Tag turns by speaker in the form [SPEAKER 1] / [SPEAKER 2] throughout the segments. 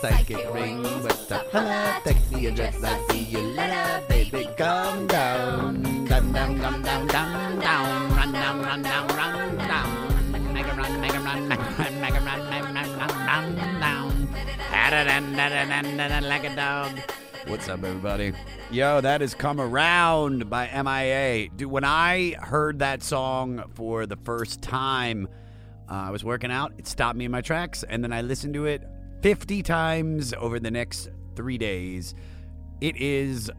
[SPEAKER 1] Psychic ring me address, I see. Baby, down. Down. Run down, run down, run down. Run, run, run, run, Like a dog. What's up, everybody? Yo, that is Come Around by MIA. Dude, when I heard that song for the first time, uh, I was working out. It stopped me in my tracks, and then I listened to it 50 times over the next three days. It is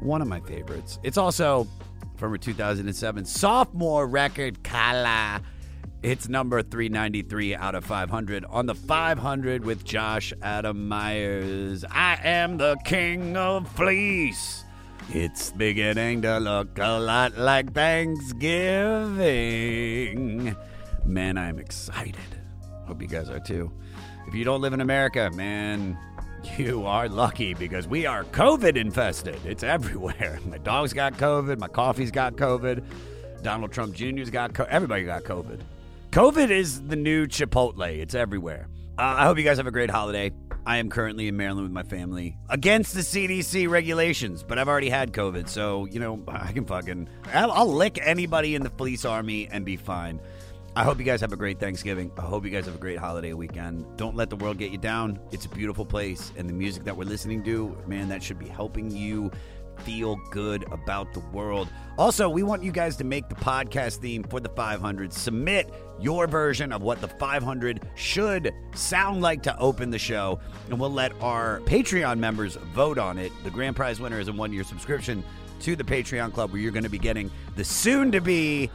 [SPEAKER 1] one of my favorites. It's also from her 2007 sophomore record, Kala. It's number 393 out of 500 on the 500 with Josh Adam Meyers. I am the king of fleece. It's beginning to look a lot like Thanksgiving. Man, I'm excited. Hope you guys are too. If you don't live in America, man, you are lucky because we are COVID infested. It's everywhere. My dog's got COVID. My coffee's got COVID. Donald Trump Jr.'s got COVID. Everybody got COVID. COVID is the new Chipotle. It's everywhere. Uh, I hope you guys have a great holiday. I am currently in Maryland with my family against the CDC regulations, but I've already had COVID, so you know I can fucking I'll, I'll lick anybody in the police army and be fine. I hope you guys have a great Thanksgiving. I hope you guys have a great holiday weekend. Don't let the world get you down. It's a beautiful place, and the music that we're listening to, man, that should be helping you feel good about the world. Also, we want you guys to make the podcast theme for the 500. Submit your version of what the 500 should sound like to open the show, and we'll let our Patreon members vote on it. The grand prize winner is a one year subscription to the Patreon Club, where you're going to be getting the soon to be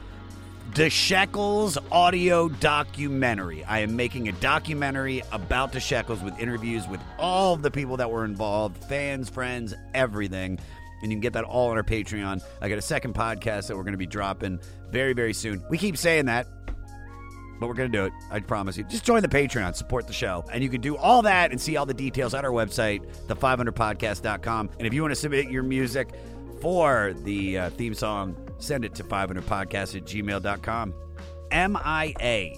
[SPEAKER 1] the Shekels audio documentary. I am making a documentary about the Shekels with interviews with all the people that were involved, fans, friends, everything. And you can get that all on our Patreon. I got a second podcast that we're going to be dropping very, very soon. We keep saying that, but we're going to do it. I promise you. Just join the Patreon, support the show. And you can do all that and see all the details at our website, the500podcast.com. And if you want to submit your music for the uh, theme song, send it to 500podcast at gmail.com. MIA.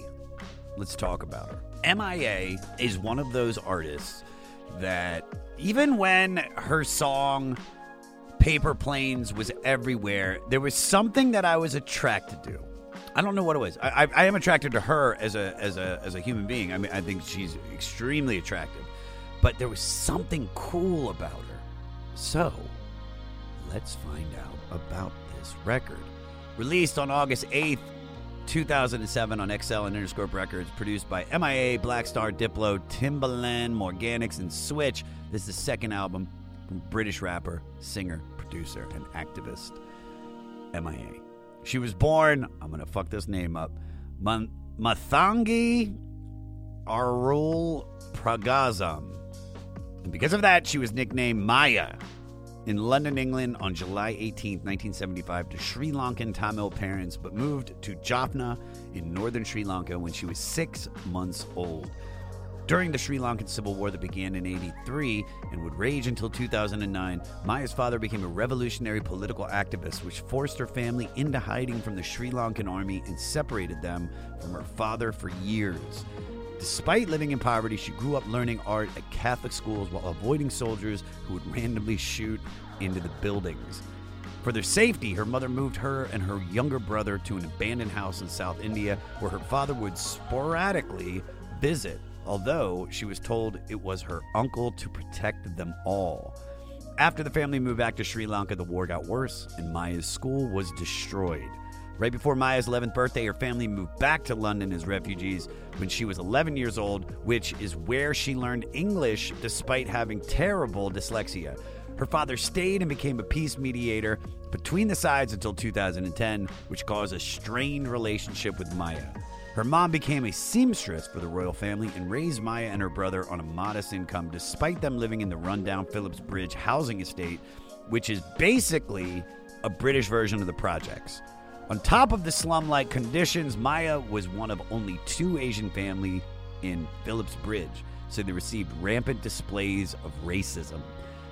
[SPEAKER 1] Let's talk about her. MIA is one of those artists that even when her song Paper Planes was everywhere, there was something that I was attracted to. I don't know what it was. I, I, I am attracted to her as a as a as a human being. I mean, I think she's extremely attractive, but there was something cool about her. So, let's find out about this record. Released on August 8th, 2007 on XL and Interscope Records, produced by MIA, Blaqstarr, Diplo, Timbaland, Morganics, and Switch. This is the second album British rapper, singer, producer, and activist MIA. She was born, I'm going to fuck this name up, Man- Mathangi Arul Pragazam. And because of that, she was nicknamed Maya in London, England on July 18, 1975, to Sri Lankan Tamil parents, but moved to Jaffna in northern Sri Lanka when she was six months old. During the Sri Lankan Civil War that began in 83 and would rage until 2009, Maya's father became a revolutionary political activist, which forced her family into hiding from the Sri Lankan army and separated them from her father for years. Despite living in poverty, she grew up learning art at Catholic schools while avoiding soldiers who would randomly shoot into the buildings. For their safety, her mother moved her and her younger brother to an abandoned house in South India where her father would sporadically visit, although she was told it was her uncle to protect them all. After the family moved back to Sri Lanka, the war got worse and Maya's school was destroyed. Right before Maya's 11th birthday, her family moved back to London as refugees when she was 11 years old, which is where she learned English despite having terrible dyslexia. Her father stayed and became a peace mediator between the sides until 2010, which caused a strained relationship with Maya. Her mom became a seamstress for the royal family and raised Maya and her brother on a modest income despite them living in the rundown Phipps Bridge housing estate, which is basically a British version of the projects. On top of the slum like conditions, Maya was one of only two Asian family in Phipps Bridge, so they received rampant displays of racism.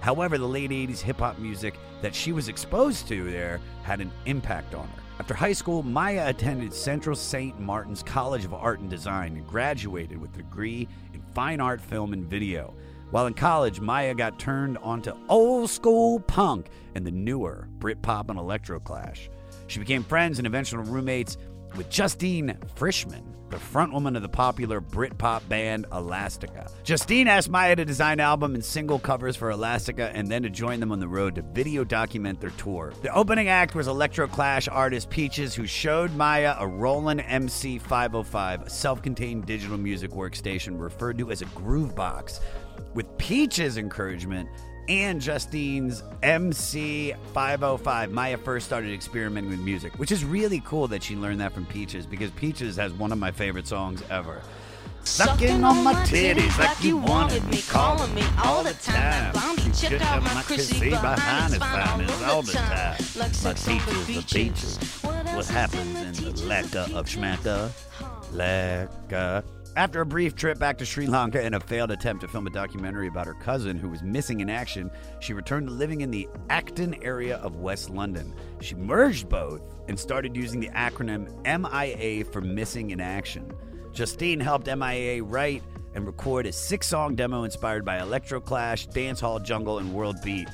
[SPEAKER 1] However, the late 80s hip hop music that she was exposed to there had an impact on her. After high school, Maya attended Central St. Martin's College of Art and Design and graduated with a degree in fine art, film, and video. While in college, Maya got turned onto old school punk and the newer Britpop and electroclash. She became friends and eventual roommates with Justine Frischmann, the frontwoman of the popular Britpop band Elastica. Justine asked Maya to design album and single covers for Elastica and then to join them on the road to video document their tour. The opening act was Electro Clash artist Peaches, who showed Maya a Roland MC 505, a self contained digital music workstation referred to as a groove box. With Peaches' encouragement, and Justine's MC 505, Maya first started experimenting with music, which is really cool that she learned that from Peaches because Peaches has one of my favorite songs ever. Sucking on my titties like you wanted me, calling me all the time. You check out my Chrissy behind his finest all the time. My teachers, the beaches. What happens in the Leka of Schmacka? Leka. After a brief trip back to Sri Lanka and a failed attempt to film a documentary about her cousin who was missing in action, she returned to living in the Acton area of West London. She merged both and started using the acronym MIA for Missing in Action. Justine helped MIA write and record a six song demo inspired by Electro Clash, Dancehall Jungle, and World Beat.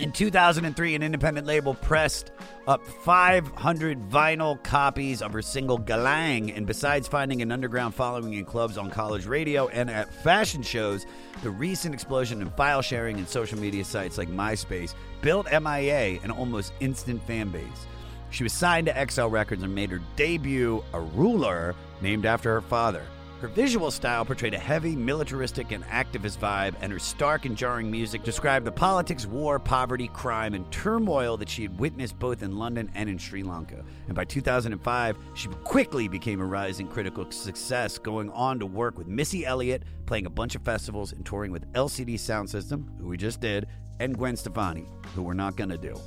[SPEAKER 1] In 2003, an independent label pressed up 500 vinyl copies of her single Galang, and besides finding an underground following in clubs on college radio and at fashion shows, the recent explosion in file sharing and social media sites like MySpace built MIA an almost instant fan base. She was signed to XL Records and made her debut, Arular, named after her father. Her visual style portrayed a heavy, militaristic, and activist vibe, and her stark and jarring music described the politics, war, poverty, crime, and turmoil that she had witnessed both in London and in Sri Lanka. And by 2005, she quickly became a rising critical success, going on to work with Missy Elliott, playing a bunch of festivals, and touring with LCD Soundsystem, who we just did, and Gwen Stefani, who we're not going to do.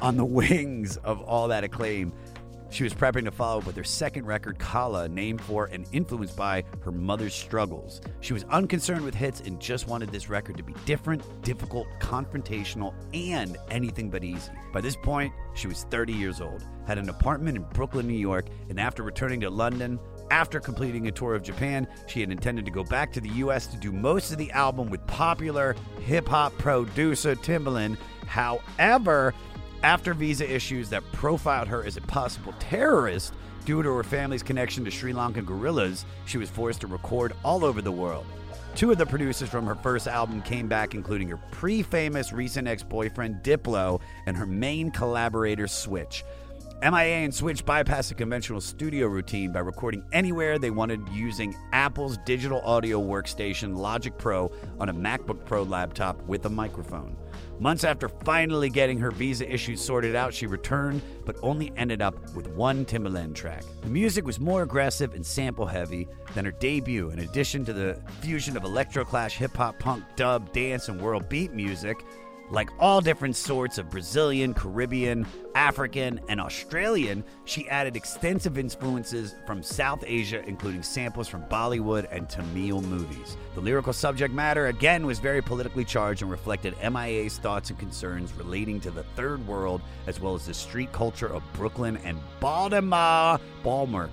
[SPEAKER 1] On the wings of all that acclaim, she was prepping to follow up with her second record, Kala, named for and influenced by her mother's struggles. She was unconcerned with hits and just wanted this record to be different, difficult, confrontational, and anything but easy. By this point, she was 30 years old, had an apartment in Brooklyn, New York, and after returning to London, after completing a tour of Japan, she had intended to go back to the US to do most of the album with popular hip hop producer Timbaland. However, after visa issues that profiled her as a possible terrorist due to her family's connection to Sri Lankan guerrillas, she was forced to record all over the world. Two of the producers from her first album came back, including her pre famous recent ex boyfriend Diplo and her main collaborator Switch. MIA and Switch bypassed the conventional studio routine by recording anywhere they wanted using Apple's digital audio workstation Logic Pro on a MacBook Pro laptop with a microphone. Months after finally getting her visa issues sorted out, she returned, but only ended up with one Timbaland track. The music was more aggressive and sample heavy than her debut, in addition to the fusion of electroclash, hip hop, punk, dub, dance, and world beat music. Like all different sorts of Brazilian, Caribbean, African, and Australian, she added extensive influences from South Asia, including samples from Bollywood and Tamil movies. The lyrical subject matter, again, was very politically charged and reflected MIA's thoughts and concerns relating to the third world, as well as the street culture of Brooklyn and Baltimore. Balmer.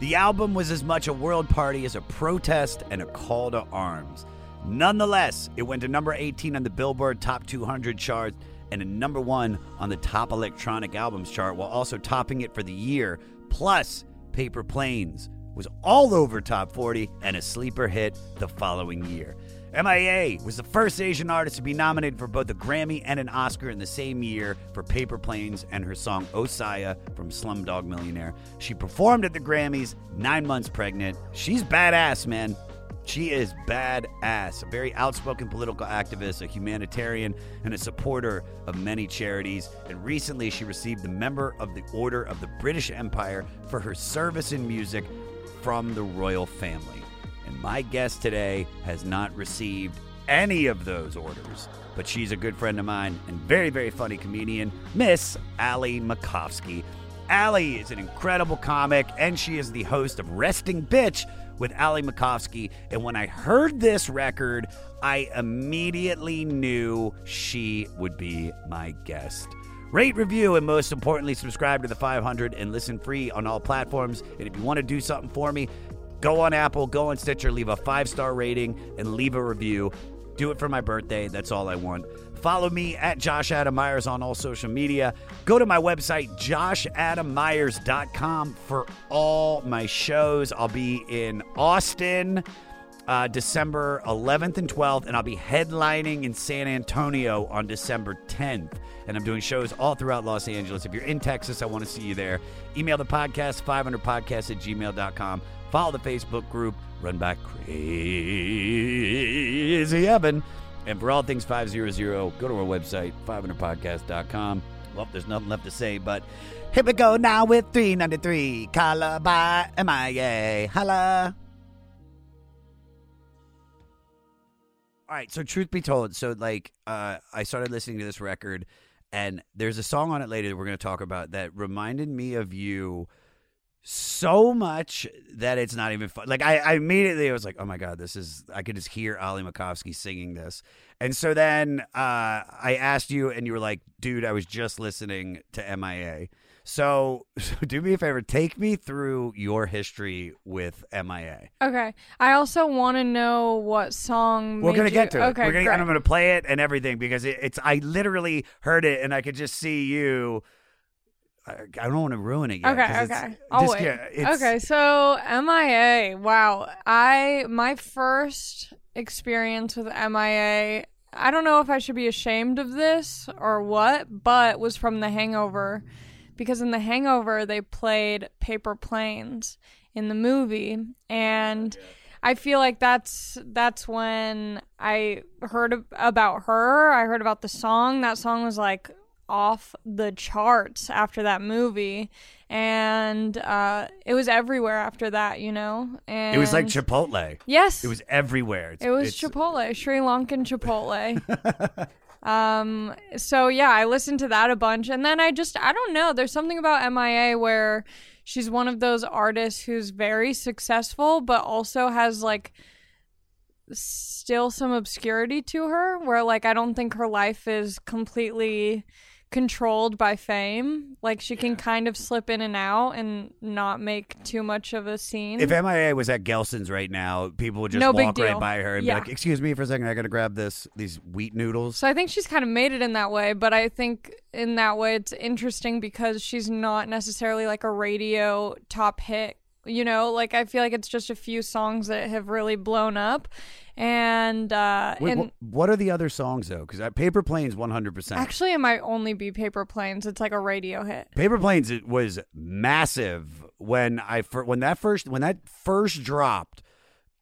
[SPEAKER 1] The album was as much a world party as a protest and a call to arms. Nonetheless, it went to number 18 on the Billboard Top 200 chart and a number one on the Top Electronic Albums chart, while also topping it for the year. Plus, Paper Planes was all over Top 40 and a sleeper hit the following year. MIA was the first Asian artist to be nominated for both a Grammy and an Oscar in the same year for Paper Planes and her song Osaya from Slumdog Millionaire. She performed at the Grammys nine months pregnant. She's badass, man. She is badass. A very outspoken political activist, a humanitarian, and a supporter of many charities. And recently, she received the Member of the Order of the British Empire for her service in music from the royal family. And my guest today has not received any of those orders, but she's a good friend of mine and very, very funny comedian, Miss Ali Macofsky. Allie is an incredible comic, and she is the host of Resting Bitch with Ali Macofsky. And when I heard this record, I immediately knew she would be my guest. Rate, review, and most importantly, subscribe to the 500 and listen free on all platforms. And if you want to do something for me, go on Apple, go on Stitcher, leave a five star rating, and leave a review. Do it for my birthday. That's all I want. Follow me at Josh Adam Meyers on all social media. Go to my website, joshadammeyers.com, for all my shows. I'll be in Austin uh, December 11th and 12th, and I'll be headlining in San Antonio on December 10th. And I'm doing shows all throughout Los Angeles. If you're in Texas, I want to see you there. Email the podcast, 500podcast at gmail.com. Follow the Facebook group, Run Back Crazy Evan. And for all things 500, go to our website, 500podcast.com. Well, there's nothing left to say, but here we go now with 393. Kala by MIA. Holla. All right, so truth be told, so like uh, I started listening to this record, and there's a song on it later that we're going to talk about that reminded me of you so much that it's not even fun. Like I, I immediately was like, oh my god, this is. I could just hear Ali Macofsky singing this, and so then uh, I asked you, and you were like, dude, I was just listening to MIA. So, so do me a favor, take me through your history with MIA.
[SPEAKER 2] Okay. I also want to know what song.
[SPEAKER 1] We're gonna
[SPEAKER 2] you-
[SPEAKER 1] get to it.
[SPEAKER 2] Okay,
[SPEAKER 1] We're gonna,
[SPEAKER 2] great.
[SPEAKER 1] and I'm gonna play it and everything because it, it's. I literally heard it and I could just see you. I, I don't want to ruin it yet.
[SPEAKER 2] Okay, okay. I'll
[SPEAKER 1] just-
[SPEAKER 2] wait.
[SPEAKER 1] yeah, it's-
[SPEAKER 2] okay, so MIA. Wow. I my first experience with MIA. I don't know if I should be ashamed of this or what, but was from The Hangover because in The Hangover they played Paper Planes in the movie and oh, I feel like that's that's when I heard about her. I heard about the song. That song was like off the charts after that movie and uh, it was everywhere after that you know and
[SPEAKER 1] It was like Chipotle.
[SPEAKER 2] yes
[SPEAKER 1] It was everywhere. It's,
[SPEAKER 2] it was chipotle sri lankan chipotle um so yeah i listened to that a bunch and then i just i don't know there's something about mia where she's one of those artists who's very successful but also has like still some obscurity to her where like I don't think her life is completely controlled by fame. Like she can kind of slip in and out and not make too much of a scene.
[SPEAKER 1] If MIA was at Gelson's right now, people would just
[SPEAKER 2] No big
[SPEAKER 1] walk right
[SPEAKER 2] deal.
[SPEAKER 1] by her and
[SPEAKER 2] Yeah.
[SPEAKER 1] be like, "Excuse me for a second, I gotta grab this these wheat noodles."
[SPEAKER 2] so I think she's kind of made it in that way, but I think in that way it's interesting because she's not necessarily like a radio top hit. You know, like I feel like it's just a few songs that have really blown up, and uh,
[SPEAKER 1] Wait,
[SPEAKER 2] and
[SPEAKER 1] wh- what are the other songs though? Because Paper Planes, one hundred percent.
[SPEAKER 2] actually it might only be Paper Planes. It's like a radio hit.
[SPEAKER 1] Paper Planes it was massive when I fir- when that first when that first dropped.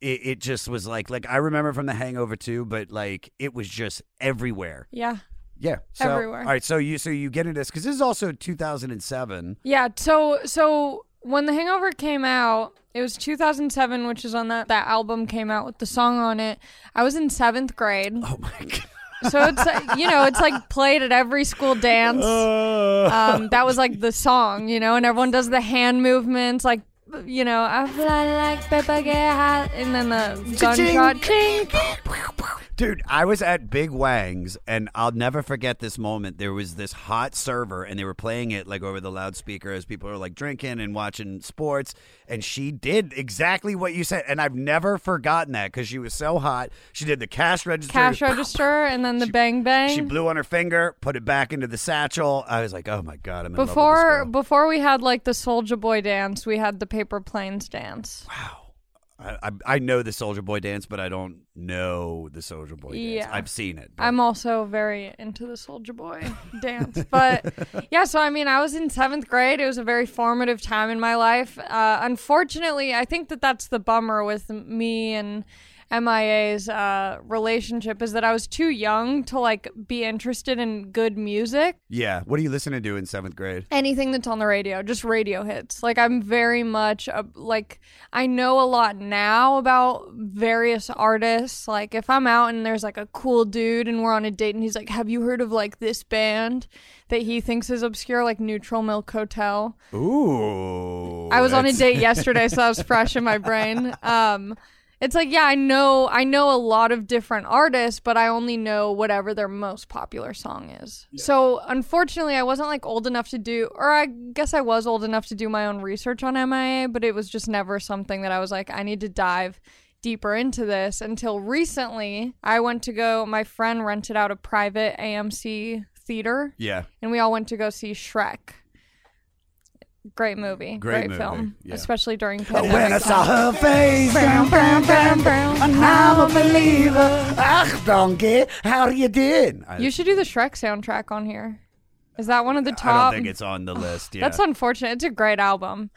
[SPEAKER 1] It, it just was like like I remember from The Hangover too, but like it was just everywhere.
[SPEAKER 2] Yeah.
[SPEAKER 1] Yeah, so,
[SPEAKER 2] Everywhere.
[SPEAKER 1] All right, so you so you get into this because this is also two thousand and seven.
[SPEAKER 2] Yeah, so so when The Hangover came out, it was 2007, which is on that that album came out with the song on it. I was in seventh grade,
[SPEAKER 1] Oh my god!
[SPEAKER 2] so it's uh, you know it's like played at every school dance. Um, that was like the song, you know, and everyone does the hand movements, like you know, I fly like Peppa get hot, and then the gunshot, ching,
[SPEAKER 1] Dude, I was at Big Wang's and I'll never forget this moment. There was this hot server and they were playing it like over the loudspeaker as people are like drinking and watching sports. And she did exactly what you said. And I've never forgotten that because she was so hot. She did the cash register.
[SPEAKER 2] Cash register and then the bang bang.
[SPEAKER 1] She blew on her finger, put it back into the satchel. I was like, oh my God, I'm in love with this
[SPEAKER 2] before before we had like the Soldier Boy dance, we had the paper planes dance.
[SPEAKER 1] I, I, I know the Soldier Boy dance, but I don't know the Soldier Boy dance.
[SPEAKER 2] Yeah.
[SPEAKER 1] I've seen it. but-
[SPEAKER 2] I'm also very into the Soldier Boy dance. But yeah, so I mean, I was in seventh grade. It was a very formative time in my life. Uh, unfortunately, I think that that's the bummer with me and MIA's uh, relationship is that I was too young to like be interested in good music.
[SPEAKER 1] yeah. What are you listening to do in seventh grade?
[SPEAKER 2] anything that's on the radio, just radio hits. Like I'm very much a, like I know a lot now about various artists. Like if I'm out and there's like a cool dude and we're on a date and he's like, "Have you heard of like this band that he thinks is obscure like Neutral Milk Hotel?"
[SPEAKER 1] Ooh.
[SPEAKER 2] I was on a date yesterday, so that was fresh in my brain. Um it's like, yeah, I know I know a lot of different artists, but I only know whatever their most popular song is. So, unfortunately, I wasn't like old enough to do or I guess I was old enough to do my own research on MIA, but it was just never something that I was like I need to dive deeper into this until recently. I went to go my friend rented out a private AMC theater
[SPEAKER 1] Yeah.
[SPEAKER 2] and we all went to go see Shrek. Great movie,
[SPEAKER 1] Great
[SPEAKER 2] great,
[SPEAKER 1] movie,
[SPEAKER 2] film,
[SPEAKER 1] yeah.
[SPEAKER 2] especially during
[SPEAKER 1] When I saw her face,
[SPEAKER 2] Brown, brown, brown, brown.
[SPEAKER 1] and I'm a believer. Ach, donkey, how do you did? I,
[SPEAKER 2] You should do the Shrek soundtrack on here. Is that one of the top?
[SPEAKER 1] I don't think it's on the list. Yeah.
[SPEAKER 2] That's unfortunate. It's a great album.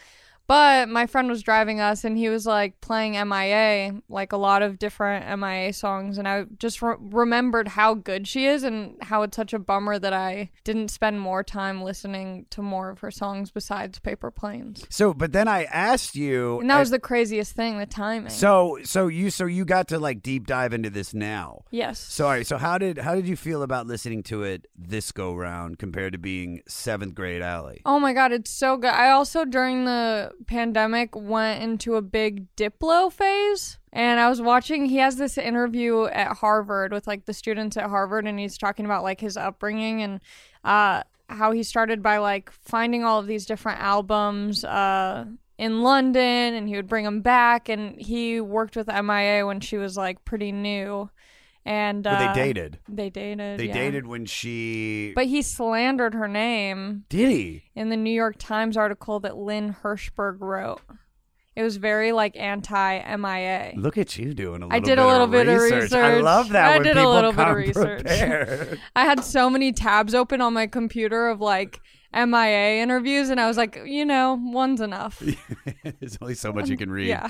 [SPEAKER 2] But my friend was driving us and he was like playing MIA, like a lot of different MIA songs. And I just re- remembered how good she is and how it's such a bummer that I didn't spend more time listening to more of her songs besides Paper Planes.
[SPEAKER 1] so, but then I asked you.
[SPEAKER 2] And that was the craziest thing, the timing.
[SPEAKER 1] so so you so you got to like deep dive into this now.
[SPEAKER 2] yes.
[SPEAKER 1] Sorry. So how did how did you feel about listening to it this go round compared to being seventh grade Ali?
[SPEAKER 2] Oh my god, it's so good. I also during the pandemic went into a big Diplo phase. And I was watching he has this interview at Harvard with like the students at Harvard and he's talking about like his upbringing and uh how he started by like finding all of these different albums uh in London and he would bring them back and he worked with MIA when she was like pretty new. And
[SPEAKER 1] Well,
[SPEAKER 2] uh,
[SPEAKER 1] they dated.
[SPEAKER 2] They dated.
[SPEAKER 1] They
[SPEAKER 2] yeah.
[SPEAKER 1] dated when she.
[SPEAKER 2] But he slandered her name
[SPEAKER 1] did he?
[SPEAKER 2] in the New York Times article that Lynn Hirschberg wrote. It was very like anti MIA.
[SPEAKER 1] Look at you doing a little
[SPEAKER 2] I did
[SPEAKER 1] bit
[SPEAKER 2] a little
[SPEAKER 1] of
[SPEAKER 2] bit of
[SPEAKER 1] research. I love that
[SPEAKER 2] I did a little bit of research. I had so many tabs open on my computer of like MIA interviews, and I was like, you know, one's enough.
[SPEAKER 1] There's only so much you can read.
[SPEAKER 2] Yeah.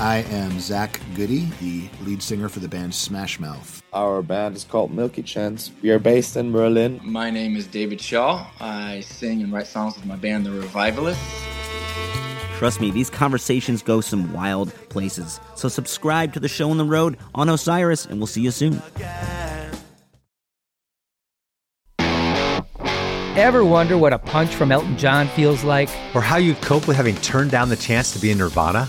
[SPEAKER 3] I am Zach Goody, the lead singer for the band Smash Mouth.
[SPEAKER 4] Our band is called Milky Chance. We are based in Berlin.
[SPEAKER 5] My name is David Shaw. I sing and write songs with my band, The Revivalists.
[SPEAKER 6] Trust me, these conversations go some wild places. So, subscribe to the show on the road on Osiris, and we'll see you soon.
[SPEAKER 7] Ever wonder what a punch from Elton John feels like?
[SPEAKER 8] Or how you'd cope with having turned down the chance to be in Nirvana?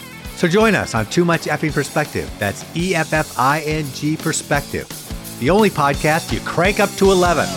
[SPEAKER 8] So join us on Too Much Effing Perspective. That's E F F I N G Perspective. The only podcast you crank up to 11.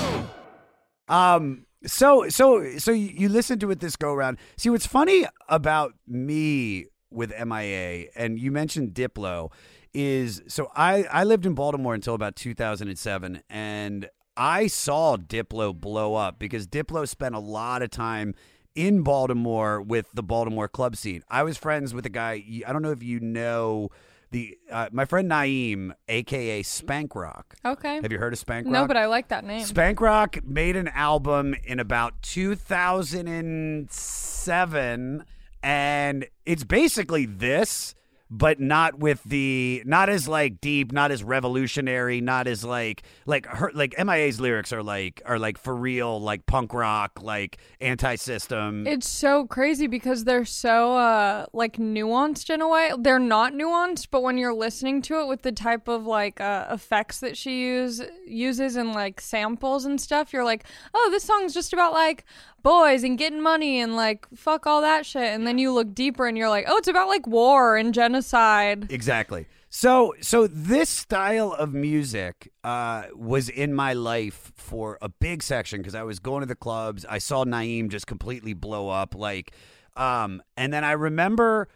[SPEAKER 1] Um, So so so you listen to it this go around. See what's funny about me with MIA, and you mentioned Diplo, is so I I lived in Baltimore until about 2007, and I saw Diplo blow up because Diplo spent a lot of time in Baltimore with the Baltimore club scene. I was friends with a guy. I don't know if you know. The, uh, my friend Naeem, aka Spank Rock.
[SPEAKER 2] Okay.
[SPEAKER 1] Have you heard of Spank Rock?
[SPEAKER 2] No, but I like that name.
[SPEAKER 1] Spank Rock made an album in about 2007, and it's basically this, but not with the not as like deep, not as revolutionary, not as like like her like MIA's lyrics are like are like for real, like punk rock, like anti-system.
[SPEAKER 2] It's so crazy because they're so uh like nuanced in a way. They're not nuanced, but when you're listening to it with the type of like uh, effects that she use uses and like samples and stuff, you're like, "Oh, this song's just about like boys and getting money and like fuck all that shit." And then you look deeper and you're like, "Oh, it's about like war and genocide."
[SPEAKER 1] Exactly. So so this style of music uh, was in my life for a big section because I was going to the clubs. I saw Naeem just completely blow up, like, um, and then I remember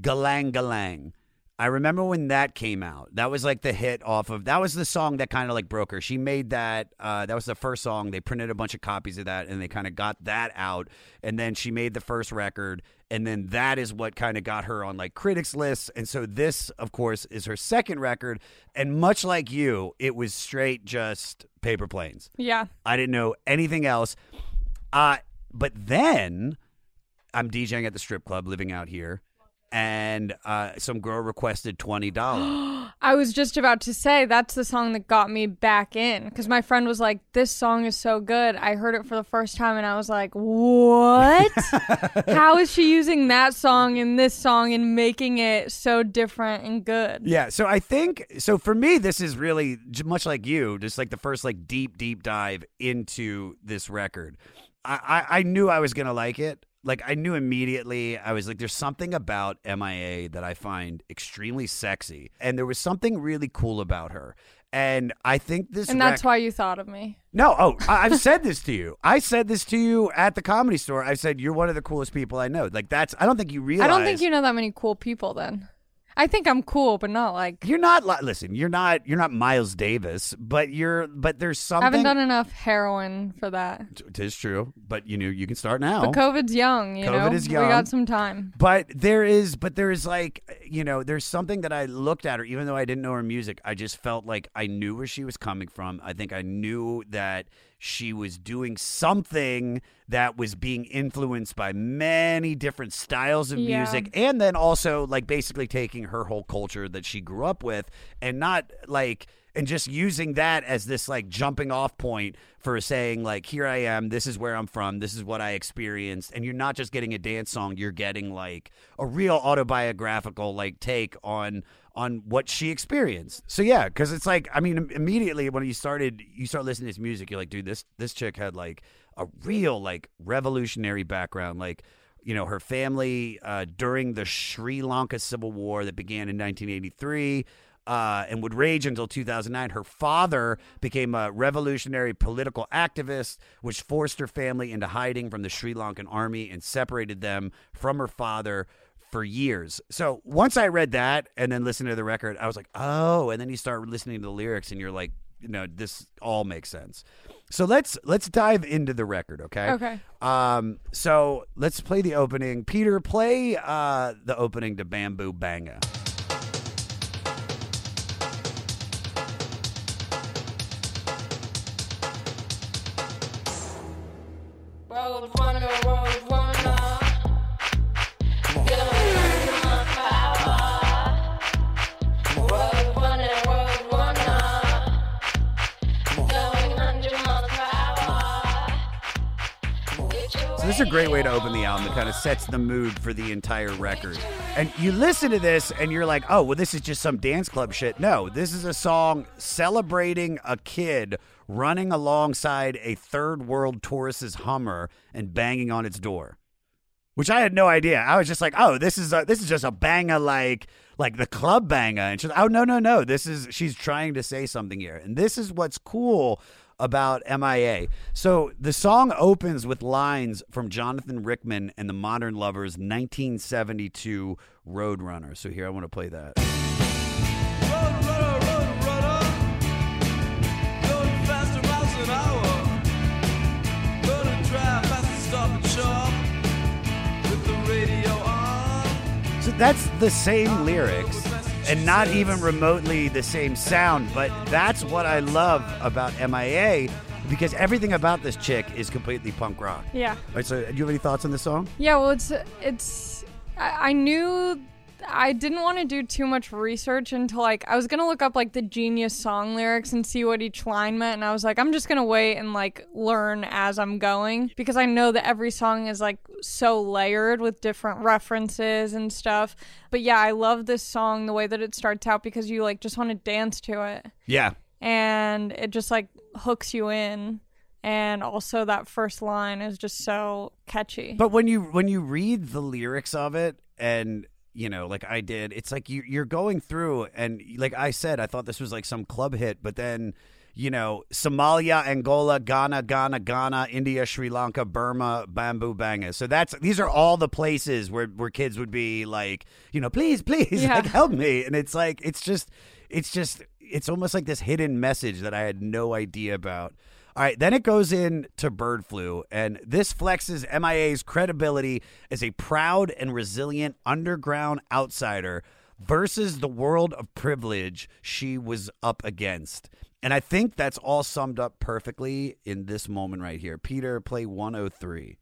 [SPEAKER 1] Galang Galang. I remember when that came out. That was like the hit off of that was the song that kind of like broke her. She made that uh, that was the first song. They printed a bunch of copies of that and they kind of got that out and then she made the first record and then that is what kind of got her on like critics lists and so this of course is her second record and much like you, it was straight just paper planes.
[SPEAKER 2] Yeah.
[SPEAKER 1] I didn't know anything else. Uh but then I'm DJing at the strip club living out here and uh, some girl requested twenty dollars.
[SPEAKER 2] I was just about to say that's the song that got me back in because my friend was like, "This song is so good." I heard it for the first time and I was like, "What? How is she using that song in this song and making it so different and good?"
[SPEAKER 1] Yeah, so I think so for me this is really much like you, just like the first like deep deep dive into this record. I I, I knew I was gonna like it. Like I knew immediately. I was like, "There's something about MIA that I find extremely sexy," and there was something really cool about her. And I think this
[SPEAKER 2] And that's
[SPEAKER 1] rec-
[SPEAKER 2] why you thought of me.
[SPEAKER 1] No, oh, I- I've said this to you. I said this to you at the comedy store. I said you're one of the coolest people I know. Like that's. I don't think you realize.
[SPEAKER 2] I don't think you know that many cool people then. I think I'm cool, but not like
[SPEAKER 1] You're not. li- Listen, you're not. You're not Miles Davis, but you're. But there's something.
[SPEAKER 2] I haven't done enough heroin for that.
[SPEAKER 1] It is true, but you know you can start now.
[SPEAKER 2] But COVID's young, you
[SPEAKER 1] COVID
[SPEAKER 2] know.
[SPEAKER 1] is young.
[SPEAKER 2] We got some time.
[SPEAKER 1] But there is, but there is like, you know, there's something that I looked at her, even though I didn't know her music. I just felt like I knew where she was coming from. I think I knew that she was doing something that was being influenced by many different styles of
[SPEAKER 2] Yeah.
[SPEAKER 1] music, and then also like basically taking her whole culture that she grew up with, and not like and just using that as this like jumping off point for saying like here I am this is where I'm from this is what I experienced and you're not just getting a dance song you're getting like a real autobiographical like take on on what she experienced so yeah because it's like I mean immediately when you started you start listening to this music you're like dude this this chick had like a real like revolutionary background like you know her family uh, during the Sri Lanka Civil War that began in 1983 uh, and would rage until 2009. Her father became a revolutionary political activist, which forced her family into hiding from the Sri Lankan army and separated them from her father for years. So once I read that and then listened to the record, I was like, oh. And then you start listening to the lyrics, and you're like, you know, this all makes sense. So let's let's dive into the record, okay?
[SPEAKER 2] Okay.
[SPEAKER 1] Um, so let's play the opening. Peter, play uh the opening to Bamboo Banga. To open the album. that kind of sets the mood for the entire record. And you listen to this and you're like, oh, well, this is just some dance club shit. No, this is a song celebrating a kid running alongside a third world tourist's Hummer and banging on its door. Which I had no idea. I was just like, oh, this is a, this is just a banger like like the club banger. And she's like, oh no no no, this is she's trying to say something here. And this is what's cool about MIA. So the song opens with lines from Jonathan Richman and the Modern Lovers' 1972 Roadrunner. So here I want to play that. So that's the same lyrics and not even remotely the same sound, but that's what I love about MIA because everything about this chick is completely punk rock.
[SPEAKER 2] Yeah.
[SPEAKER 1] All right, so do you have any thoughts on this song?
[SPEAKER 2] Yeah, well, it's it's. I, I knew I didn't want to do too much research until like I was gonna look up like the Genius song lyrics and see what each line meant, and I was like, I'm just gonna wait and like learn as I'm going because I know that every song is like so layered with different references and stuff. But yeah, I love this song the way that it starts out because you like just want to dance to it
[SPEAKER 1] Yeah.
[SPEAKER 2] and it just like hooks you in. And also that first line is just so catchy.
[SPEAKER 1] But when you when you read the lyrics of it and you know, like I did, it's like you you're going through and like I said, I thought this was like some club hit, but then you know, Somalia, Angola, Ghana, Ghana, Ghana, India, Sri Lanka, Burma, Bamboo Banga. So that's these are all the places where where kids would be like, you know, please, please,
[SPEAKER 2] Yeah.
[SPEAKER 1] like help me. And it's like it's just it's just it's almost like this hidden message that I had no idea about. All right, then it goes in to bird flu, and this flexes MIA's credibility as a proud and resilient underground outsider versus the world of privilege she was up against. And I think that's all summed up perfectly in this moment right here. Peter, play 103.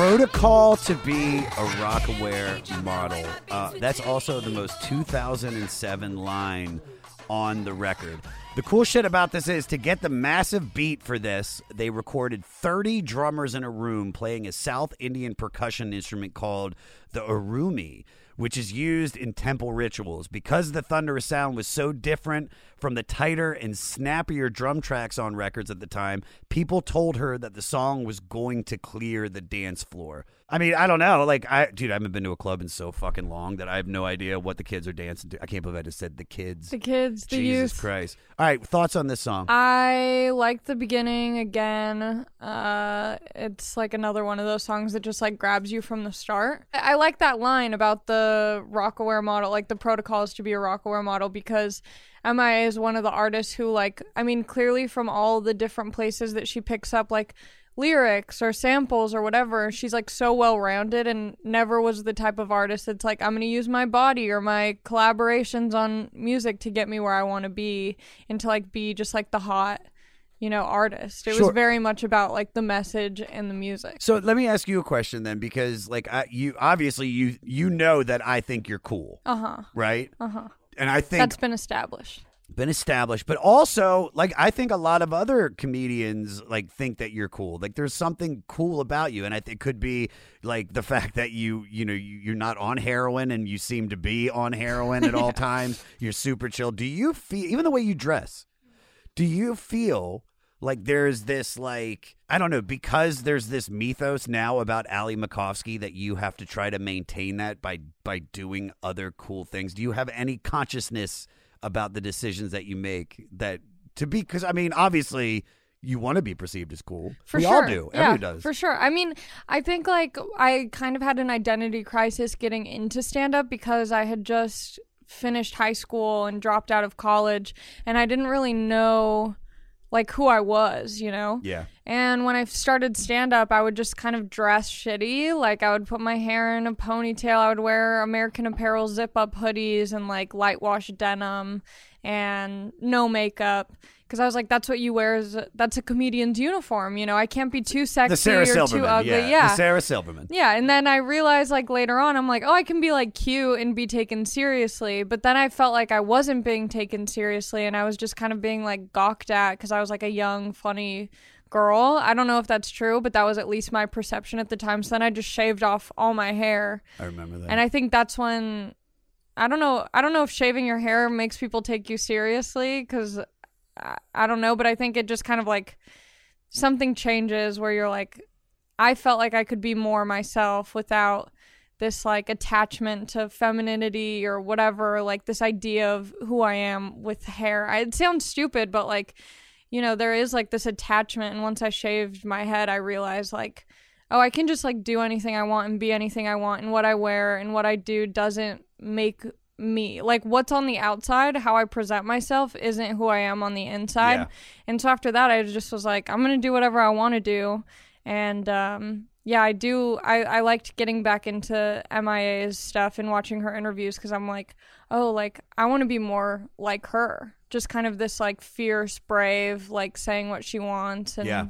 [SPEAKER 9] Protocol to be a Rocawear model.
[SPEAKER 1] Uh, that's also the most 2007 line on the record. The cool shit about this is to get the massive beat for this, they recorded 30 drummers in a room playing a South Indian percussion instrument called the urumi, which is used in temple rituals. Because the thunderous sound was so different from the tighter and snappier drum tracks on records at the time, people told her that the song was going to clear the dance floor. I mean, I don't know. Like, I, dude, I haven't been to a club in so fucking long that I have no idea what the kids are dancing to. I can't believe I just said the kids.
[SPEAKER 2] The kids, the
[SPEAKER 1] Jesus
[SPEAKER 2] youth.
[SPEAKER 1] Christ. All right, thoughts on this song?
[SPEAKER 2] I like the beginning again. Uh, it's like another one of those songs that just like grabs you from the start. I, I like that line about the Rocawear model, like the protocols to be a Rocawear model, because MIA is one of the artists who, like, I mean, clearly from all the different places that she picks up, like lyrics or samples or whatever, she's like so well rounded and never was the type of artist that's like, I'm going to use my body or my collaborations on music to get me where I want to be and to like be just like the hot, you know, artist. It
[SPEAKER 1] Sure.
[SPEAKER 2] was very much about like the message and the music.
[SPEAKER 1] So let me ask you a question then, because like I, you obviously you you know that I think you're cool,
[SPEAKER 2] Uh huh.
[SPEAKER 1] right?
[SPEAKER 2] Uh huh.
[SPEAKER 1] And I think
[SPEAKER 2] That's been established.
[SPEAKER 1] been established. But also like i think a lot of other comedians like think that you're cool. Like there's something cool about you. And i think it could be like the fact that you you know you, you're not on heroin and you seem to be on heroin at all times. You're super chill. Do you feel even the way you dress do you feel like there's this like I don't know because there's this mythos now about Ali Macofsky that you have to try to maintain that by by doing other cool things. Do you have any consciousness about the decisions that you make that to be because I mean obviously you want to be perceived as cool.
[SPEAKER 2] For
[SPEAKER 1] we
[SPEAKER 2] sure.
[SPEAKER 1] all do.
[SPEAKER 2] Yeah,
[SPEAKER 1] Everyone does.
[SPEAKER 2] For sure. I mean, I think like I kind of had an identity crisis getting into stand up because I had just finished high school and dropped out of college and I didn't really know like who I was, you know?
[SPEAKER 1] Yeah.
[SPEAKER 2] And when I started stand up, I would just kind of dress shitty. Like I would put my hair in a ponytail. I would wear American Apparel zip up hoodies and like light wash denim and no makeup. Because I was like, that's what you wear. Is that's a comedian's uniform. You know, I can't be too sexy
[SPEAKER 1] the Sarah
[SPEAKER 2] or too ugly.
[SPEAKER 1] Yeah.
[SPEAKER 2] Yeah.
[SPEAKER 1] The Sarah Silverman.
[SPEAKER 2] Yeah, and then I realized like later on, I'm like, oh, I can be like cute and be taken seriously. But then I felt like I wasn't being taken seriously, and I was just kind of being like gawked at because I was like a young, funny girl. I don't know if that's true, but that was at least my perception at the time. So then I just shaved off all my hair.
[SPEAKER 1] I remember that.
[SPEAKER 2] And I think that's when I don't know. I don't know if shaving your hair makes people take you seriously because I, I don't know, but I think it just kind of like something changes where you're like, I felt like I could be more myself without this like attachment to femininity or whatever, like this idea of who I am with hair. I, it sounds stupid, but like, you know, there is like this attachment. And once I shaved my head, I realized like, oh, I can just like do anything I want and be anything I want, and what I wear and what I do doesn't make me. Like what's on the outside, how I present myself isn't who I am on the inside.
[SPEAKER 1] Yeah.
[SPEAKER 2] And so after that, I just was like, I'm going to do whatever I want to do. And um yeah, I do I I liked getting back into MIA's stuff and watching her interviews cuz I'm like, oh, like I want to be more like her. Just kind of this like fierce, brave, like saying what she wants and
[SPEAKER 1] Yeah.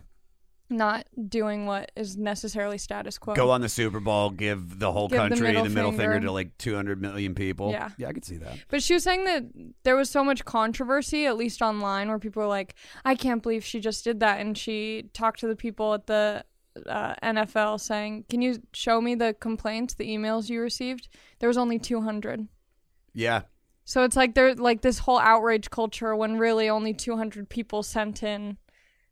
[SPEAKER 2] not doing what is necessarily status quo.
[SPEAKER 1] Go on the Super Bowl, give the whole
[SPEAKER 2] Give the
[SPEAKER 1] country
[SPEAKER 2] middle
[SPEAKER 1] the middle finger.
[SPEAKER 2] finger.
[SPEAKER 1] to like 200 million people.
[SPEAKER 2] Yeah.
[SPEAKER 1] Yeah, I could see that.
[SPEAKER 2] But she was saying that there was so much controversy, at least online, where people were like, I can't believe she just did that. And she talked to the people at the uh, NFL saying, Can you show me the complaints, the emails you received? There was only 200.
[SPEAKER 1] Yeah.
[SPEAKER 2] So it's like there's like this whole outrage culture when really only 200 people sent in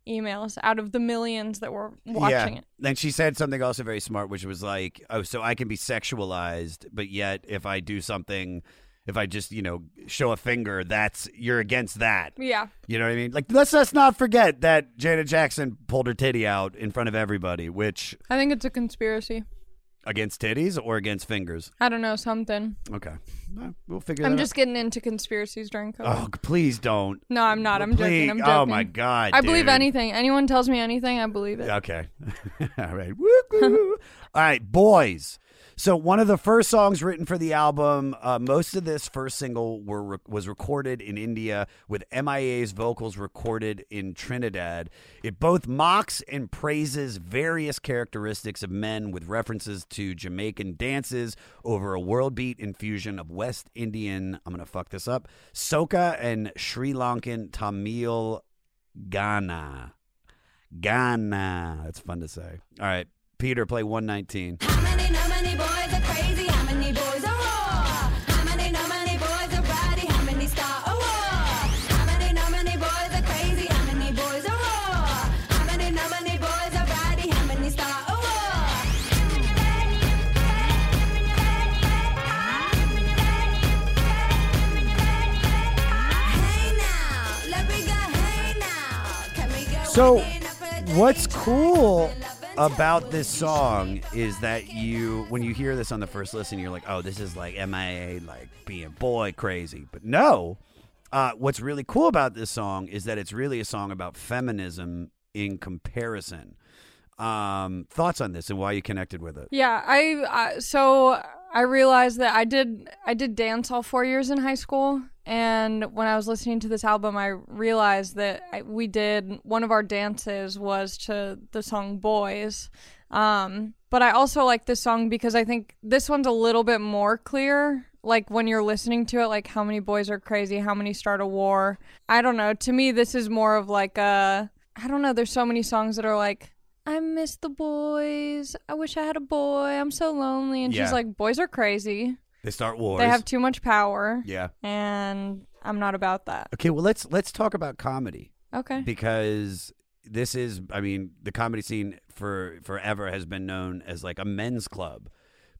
[SPEAKER 2] emails out of the millions that were watching
[SPEAKER 1] yeah.
[SPEAKER 2] it.
[SPEAKER 1] Then she said something also very smart, which was like, "Oh, so I can be sexualized, but yet if I do something, if I just you know show a finger, that's you're against that."
[SPEAKER 2] Yeah.
[SPEAKER 1] You know what I mean? Like, let's let's not forget that Janet Jackson pulled her titty out in front of everybody, which
[SPEAKER 2] I think it's a conspiracy.
[SPEAKER 1] Against titties or against fingers.
[SPEAKER 2] I don't know, something.
[SPEAKER 1] Okay, Well, we'll figure. It out.
[SPEAKER 2] I'm
[SPEAKER 1] that
[SPEAKER 2] just getting into conspiracies during COVID.
[SPEAKER 1] Oh, please don't.
[SPEAKER 2] No, I'm not. I'm
[SPEAKER 1] Please- oh,
[SPEAKER 2] joking. I'm joking.
[SPEAKER 1] Oh my god!
[SPEAKER 2] I believe
[SPEAKER 1] dude.
[SPEAKER 2] anything. Anyone tells me anything, I believe it.
[SPEAKER 1] Okay. All right. All right, boys. So one of the first songs written for the album, uh, most of this first single were was recorded in India with MIA's vocals recorded in Trinidad. It both mocks and praises various characteristics of men with references to Jamaican dances over a world beat infusion of West Indian, I'm going to fuck this up, soca and Sri Lankan Tamil Ghana. Ghana. That's fun to say. All right. Peter, play 119.
[SPEAKER 9] How many, how many boys are crazy? How many boys are raw? How many, how many boys are bratty? How many start a war? How many, how many boys are crazy? How many boys are raw? How many, how many boys are bratty? How many start a war? Hey now, let me go. Hey now, can we go?
[SPEAKER 1] So, what's cool about this song is that you, when you hear this on the first listen, you're like, oh, this is like MIA, like being boy crazy. But no, uh, what's really cool about this song is that it's really a song about feminism in comparison. Um, thoughts on this and why you connected with it?
[SPEAKER 2] Yeah, I, I so I realized that I did I did dance all four years in high school, and when I was listening to this album, I realized that I, we did one of our dances was to the song "Boys." Um, but I also like this song because I think this one's a little bit more clear. Like when you're listening to it, like how many boys are crazy, how many start a war. I don't know. To me, this is more of like a I don't know. There's so many songs that are like I miss the boys. I wish I had a boy. I'm so lonely. And
[SPEAKER 1] Yeah.
[SPEAKER 2] she's like, boys are crazy.
[SPEAKER 1] They start wars.
[SPEAKER 2] They have too much power.
[SPEAKER 1] Yeah.
[SPEAKER 2] And I'm not about that.
[SPEAKER 1] Okay, well let's let's talk about comedy.
[SPEAKER 2] Okay.
[SPEAKER 1] because this is i mean the comedy scene for forever has been known as like a men's club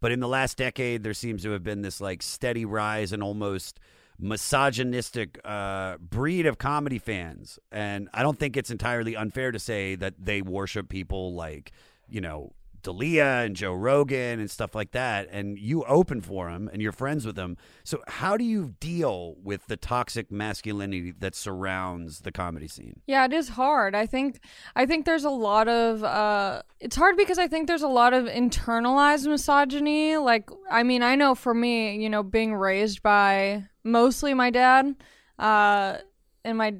[SPEAKER 1] but in the last decade there seems to have been this like steady rise and almost misogynistic uh, breed of comedy fans and i don't think it's entirely unfair to say that they worship people like you know Dalia and Joe Rogan and stuff like that, and you open for them and you're friends with them. So, how do you deal with the toxic masculinity that surrounds the comedy scene?
[SPEAKER 2] Yeah, it is hard. I think I think there's a lot of uh it's hard because I think there's a lot of internalized misogyny. Like I mean, I know for me, you know, being raised by mostly my dad, uh and my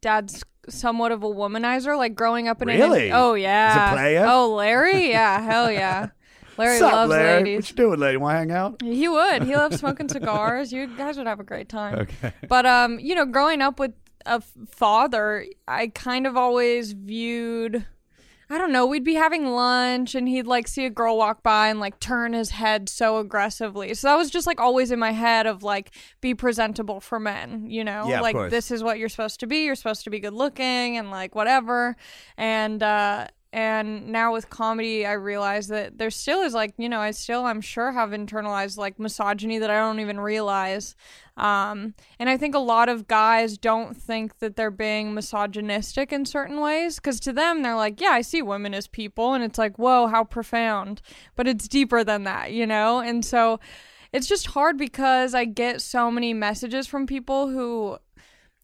[SPEAKER 2] dad's somewhat of a womanizer, like growing up in
[SPEAKER 1] Really?
[SPEAKER 2] an Oh yeah.
[SPEAKER 1] Playa?
[SPEAKER 2] Oh, Larry? Yeah, hell yeah. Larry
[SPEAKER 1] What's up,
[SPEAKER 2] loves
[SPEAKER 1] Larry?
[SPEAKER 2] ladies.
[SPEAKER 1] What you doing, lady? Want to hang out?
[SPEAKER 2] He would. He loves smoking cigars. You guys would have a great time.
[SPEAKER 1] Okay.
[SPEAKER 2] But um, you know, growing up with a father, I kind of always viewed I don't know, we'd be having lunch and he'd like see a girl walk by and like turn his head so aggressively. So that was just like always in my head of like be presentable for men, you know?
[SPEAKER 1] Yeah, of
[SPEAKER 2] like
[SPEAKER 1] course.
[SPEAKER 2] this is what you're supposed to be. You're supposed to be good looking and like whatever. And uh and now with comedy I realize that there still is like, you know, I still I'm sure have internalized like misogyny that I don't even realize. Um, and I think a lot of guys don't think that they're being misogynistic in certain ways because to them, they're like, yeah, I see women as people. And it's like, whoa, how profound. But it's deeper than that, you know? And so it's just hard because I get so many messages from people who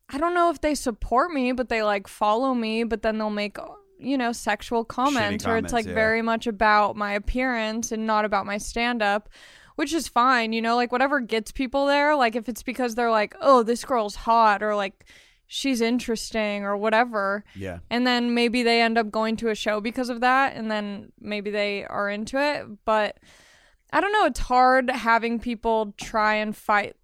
[SPEAKER 2] I don't know if they support me, but they like follow me, but then they'll make you know sexual comments where it's like
[SPEAKER 1] yeah.
[SPEAKER 2] very much about my appearance and not about my stand up which is fine you know like whatever gets people there like if it's because they're like oh this girl's hot or like she's interesting or whatever
[SPEAKER 1] Yeah.
[SPEAKER 2] and then maybe they end up going to a show because of that and then maybe they are into it but i don't know it's hard having people try and fight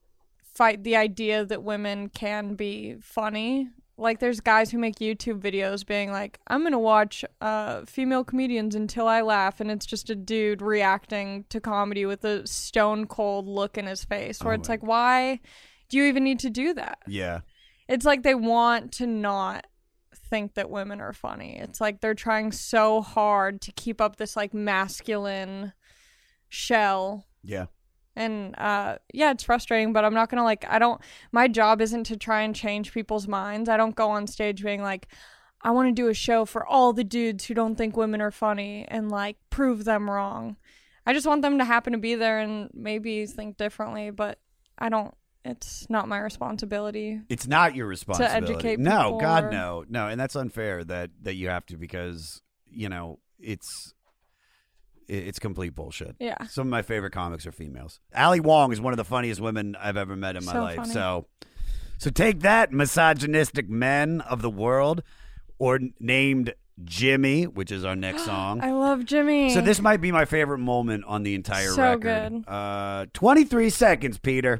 [SPEAKER 2] fight the idea that women can be funny like there's guys who make youtube videos being like i'm gonna watch uh, female comedians until i laugh and it's just a dude reacting to comedy with a stone cold look in his face where
[SPEAKER 1] Oh
[SPEAKER 2] it's like why do you even need to do that
[SPEAKER 1] Yeah.
[SPEAKER 2] it's like they want to not think that women are funny. It's like they're trying so hard to keep up this like masculine shell.
[SPEAKER 1] Yeah.
[SPEAKER 2] And uh yeah, it's frustrating, but I'm not going to like I don't my job isn't to try and change people's minds. I don't go on stage being like I want to do a show for all the dudes who don't think women are funny and like prove them wrong. I just want them to happen to be there and maybe think differently, but I don't it's not my responsibility.
[SPEAKER 1] It's not your responsibility.
[SPEAKER 2] to educate
[SPEAKER 1] no, God,
[SPEAKER 2] or-
[SPEAKER 1] no, no, and that's unfair that that you have to because you know it's it- it's complete bullshit.
[SPEAKER 2] Yeah.
[SPEAKER 1] Some of my favorite comics are females. Ali Wong is one of the funniest women I've ever met in my
[SPEAKER 2] So
[SPEAKER 1] life.
[SPEAKER 2] funny.
[SPEAKER 1] So, so take that, misogynistic men of the world, or n- named Jimmy, which is our next song.
[SPEAKER 2] I love Jimmy.
[SPEAKER 1] So this might be my favorite moment on the entire
[SPEAKER 2] So
[SPEAKER 1] record.
[SPEAKER 2] good.
[SPEAKER 1] Uh, 23 seconds, Peter.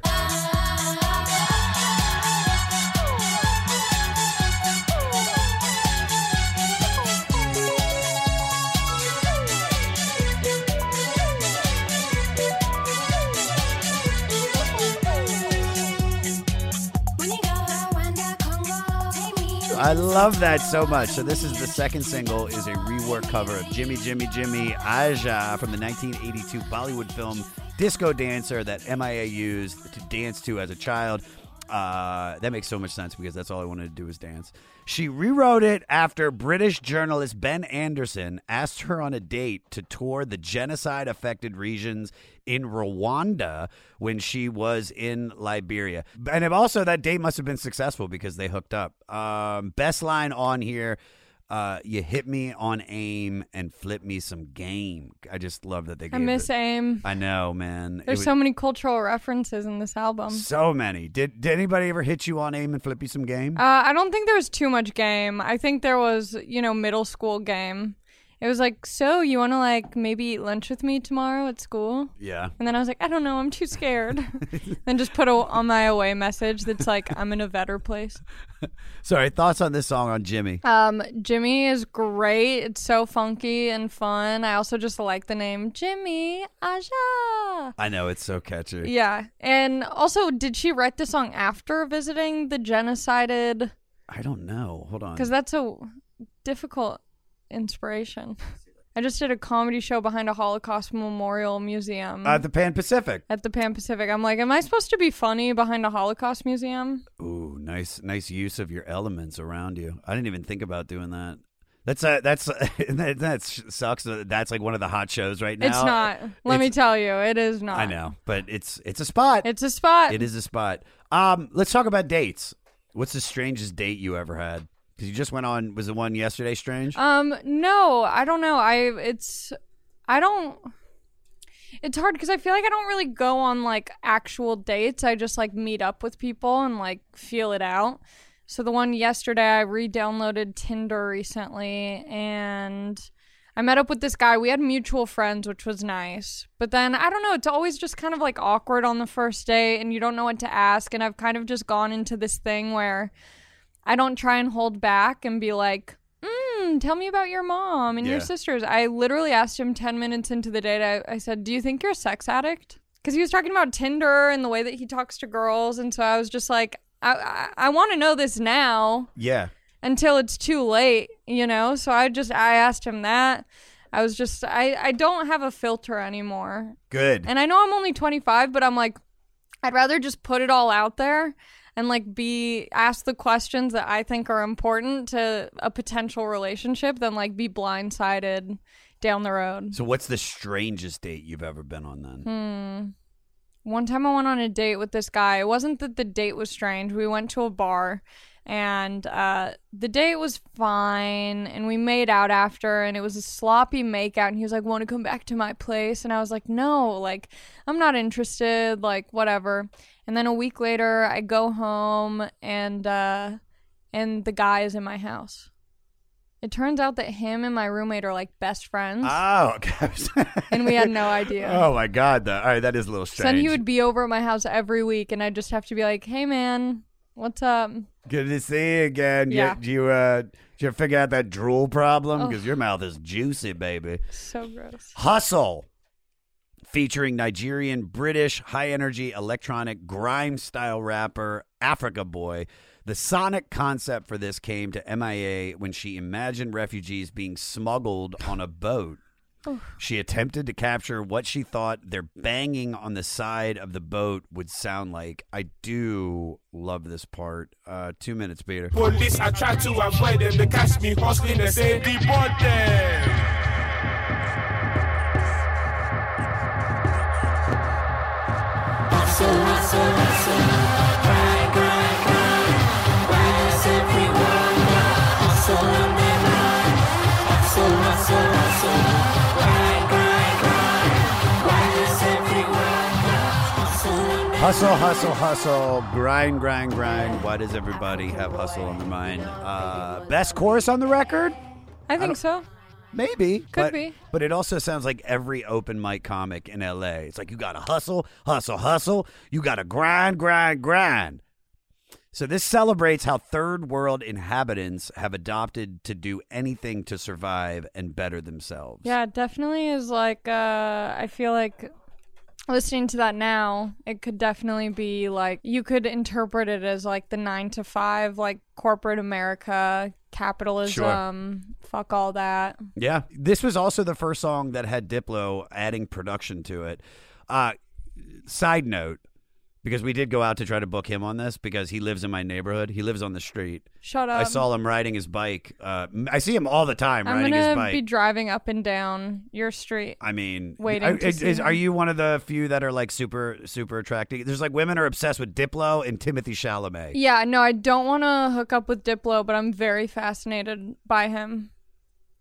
[SPEAKER 1] I love that so much. So this is the second single is a rework cover of Jimmy Jimmy Jimmy Aaja from the 1982 Bollywood film Disco Dancer that MIA used to dance to as a child. Uh, that makes so much sense because that's all I wanted to do was dance. She rewrote it after British journalist Ben Anderson asked her on a date to tour the genocide affected regions in Rwanda when she was in Liberia. And also, that date must have been successful because they hooked up. Um, best line on here. Uh, you hit me on AIM and flip me some game. I just love that they
[SPEAKER 2] I miss
[SPEAKER 1] it.
[SPEAKER 2] AIM.
[SPEAKER 1] I know, man.
[SPEAKER 2] There's
[SPEAKER 1] was-
[SPEAKER 2] so many cultural references in this album.
[SPEAKER 1] so many. Did did anybody ever hit you on AIM and flip you some game?
[SPEAKER 2] Uh, I don't think there was too much game. I think there was, you know, middle school game. It was like, so you want to like maybe eat lunch with me tomorrow at school?
[SPEAKER 1] yeah.
[SPEAKER 2] And then I was like, I don't know, I'm too scared. then just put a on my away message that's like, I'm in a better place.
[SPEAKER 1] Sorry, thoughts on this song on Jimmy?
[SPEAKER 2] Um, Jimmy is great. It's so funky and fun. I also just like the name Jimmy Aaja.
[SPEAKER 1] I know it's so catchy.
[SPEAKER 2] Yeah, and also, did she write the song after visiting the genocided?
[SPEAKER 1] I don't know. Hold on.
[SPEAKER 2] Because that's a difficult inspiration. I just did a comedy show behind a Holocaust Memorial Museum
[SPEAKER 1] at the Pan Pacific.
[SPEAKER 2] at the Pan Pacific. I'm like, am I supposed to be funny behind a Holocaust museum?
[SPEAKER 1] Ooh, nice, nice use of your elements around you. I didn't even think about doing that. That's a that's uh, that, that sucks. Uh, that's like one of the hot shows right now.
[SPEAKER 2] it's not. Let me tell you, it is not.
[SPEAKER 1] I know, but it's it's a spot.
[SPEAKER 2] It's a spot.
[SPEAKER 1] It is a spot. Um, let's talk about dates. What's the strangest date you ever had? Because you just went on. Was the one yesterday strange?
[SPEAKER 2] Um, no, I don't know. I it's I don't. It's hard because I feel like I don't really go on like actual dates. I just like meet up with people and like feel it out. So the one yesterday, I re-downloaded Tinder recently, and I met up with this guy. We had mutual friends, which was nice. But then I don't know. It's always just kind of like awkward on the first day and you don't know what to ask. And I've kind of just gone into this thing where I don't try and hold back and be like, mm, tell me about your mom and your sisters. I literally asked him 10 minutes into the date, I, I said, Do you think you're a sex addict? Because he was talking about Tinder and the way that he talks to girls. And so I was just like, I, I, I want to know this now
[SPEAKER 1] Yeah.
[SPEAKER 2] until it's too late, you know? So I just, I asked him that. I was just, I, I don't have a filter anymore.
[SPEAKER 1] Good.
[SPEAKER 2] And I know I'm only 25, but I'm like, I'd rather just put it all out there and like be ask the questions that I think are important to a potential relationship than like be blindsided down the road.
[SPEAKER 1] So what's the strangest date you've ever been on then?
[SPEAKER 2] Hmm. One time I went on a date with this guy. It wasn't that the date was strange. We went to a bar and uh, the date was fine and we made out after and it was a sloppy makeout and he was like want to come back to my place and i was like no like i'm not interested like whatever and then a week later i go home and uh and the guy is in my house it turns out that him and my roommate are like best friends
[SPEAKER 1] Oh, okay.
[SPEAKER 2] and we had no idea
[SPEAKER 1] Oh my god, though. All right, that is a little
[SPEAKER 2] so
[SPEAKER 1] strange.
[SPEAKER 2] then he would be over at my house every week and i'd just have to be like hey man what's up
[SPEAKER 1] Good to see you again. You-
[SPEAKER 2] Yeah.
[SPEAKER 1] You, uh, did you figure out that drool problem?
[SPEAKER 2] Oh.
[SPEAKER 1] Because your mouth is juicy, baby.
[SPEAKER 2] so gross
[SPEAKER 1] Hustle, featuring Nigerian, British, high energy electronic grime style rapper Afrikan Boy. The sonic concept for this came to MIA when she imagined refugees being smuggled on a boat. She attempted to capture what she thought their banging on the side of the boat would sound like. I do love this part. Uh, two minutes, Peter.
[SPEAKER 10] Police, I try to avoid them. They catch me hustling and say, deport them.
[SPEAKER 9] Hustle, hustle, hustle. Grind, grind, grind. Why is everyone hustle hustle Hustle, hustle, hustle,
[SPEAKER 1] grind, grind, grind. Why does everybody have hustle on their mind? Uh, best chorus on the record?
[SPEAKER 2] i think so
[SPEAKER 1] Maybe.
[SPEAKER 2] Could
[SPEAKER 1] but,
[SPEAKER 2] be.
[SPEAKER 1] But it also sounds like every open mic comic in LA. It's like you got to hustle, hustle, hustle. You got to grind, grind, grind. So this celebrates how third world inhabitants have adopted to do anything to survive and better themselves.
[SPEAKER 2] Yeah, it definitely is like uh I feel like listening to that now, it could definitely be like you could interpret it as like the 9 to 5 like corporate America, capitalism, fuck all that.
[SPEAKER 1] Yeah. This was also the first song that had Diplo adding production to it. Uh, side note, because we did go out to try to book him on this because he lives in my neighborhood. He lives on the street.
[SPEAKER 2] Shut up.
[SPEAKER 1] I saw him riding his bike. Uh, I see him all the time
[SPEAKER 2] I'm
[SPEAKER 1] riding his
[SPEAKER 2] to
[SPEAKER 1] bike.
[SPEAKER 2] be driving up and down your street.
[SPEAKER 1] I mean,
[SPEAKER 2] waiting
[SPEAKER 1] I-
[SPEAKER 2] to
[SPEAKER 1] is,
[SPEAKER 2] see
[SPEAKER 1] is- are you one of the few that are like super, super attractive? There's like women are obsessed with Diplo and Timothée Chalamet.
[SPEAKER 2] Yeah, no, I don't want to hook up with Diplo, but I'm very fascinated by him.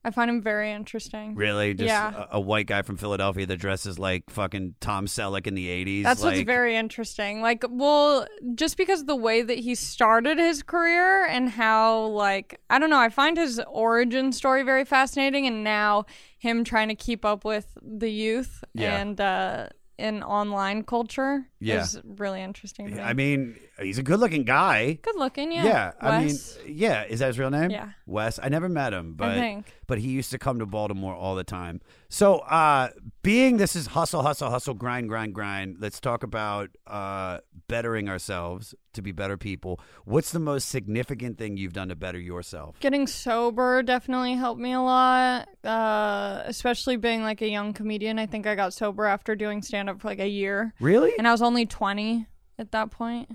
[SPEAKER 2] I find him very interesting.
[SPEAKER 1] Really, just
[SPEAKER 2] yeah.
[SPEAKER 1] a, a white guy from Philadelphia that dresses like fucking Tom Selleck in the '80s.
[SPEAKER 2] That's
[SPEAKER 1] like,
[SPEAKER 2] what's very interesting. Like, well, just because the way that he started his career and how, like, I don't know, I find his origin story very fascinating, and now him trying to keep up with the youth
[SPEAKER 1] Yeah.
[SPEAKER 2] and uh, in online culture
[SPEAKER 1] Yeah.
[SPEAKER 2] really interesting. To me.
[SPEAKER 1] I mean, he's a good-looking guy.
[SPEAKER 2] good looking, yeah.
[SPEAKER 1] Yeah, I mean,
[SPEAKER 2] Wes.
[SPEAKER 1] yeah. Is that his real name?
[SPEAKER 2] Yeah.
[SPEAKER 1] Wes. I never met him, but
[SPEAKER 2] think.
[SPEAKER 1] but he used to come to Baltimore all the time. So, uh, being this is hustle, hustle, hustle, grind, grind, grind. Let's talk about uh, bettering ourselves to be better people. What's the most significant thing you've done to better yourself?
[SPEAKER 2] Getting sober definitely helped me a lot, uh, especially being like a young comedian. I think I got sober after doing stand up for like a year.
[SPEAKER 1] Really?
[SPEAKER 2] And I was only 20 at that point.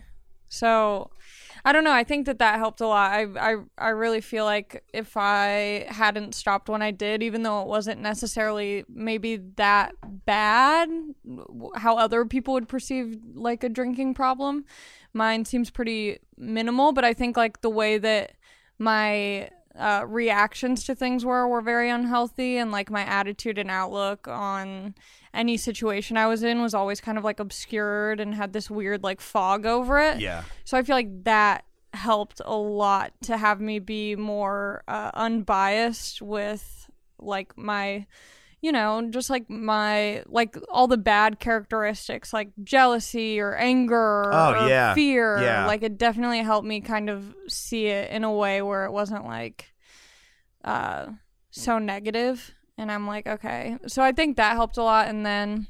[SPEAKER 2] So I don't know. I think that that helped a lot. I, I, I really feel like if I hadn't stopped when I did, even though it wasn't necessarily maybe that bad, how other people would perceive like a drinking problem, mine seems pretty minimal. But I think like the way that my uh, reactions to things were were very unhealthy and like my attitude and outlook on any situation I was in was always kind of like obscured and had this weird like fog over it.
[SPEAKER 1] Yeah.
[SPEAKER 2] So I feel like that helped a lot to have me be more uh, unbiased with like my you know just like my like all the bad characteristics like jealousy or anger
[SPEAKER 1] Oh,
[SPEAKER 2] or
[SPEAKER 1] yeah.
[SPEAKER 2] fear
[SPEAKER 1] Yeah.
[SPEAKER 2] like it definitely helped me kind of see it in a way where it wasn't like uh, so negative, and I'm like, okay. So I think that helped a lot, and then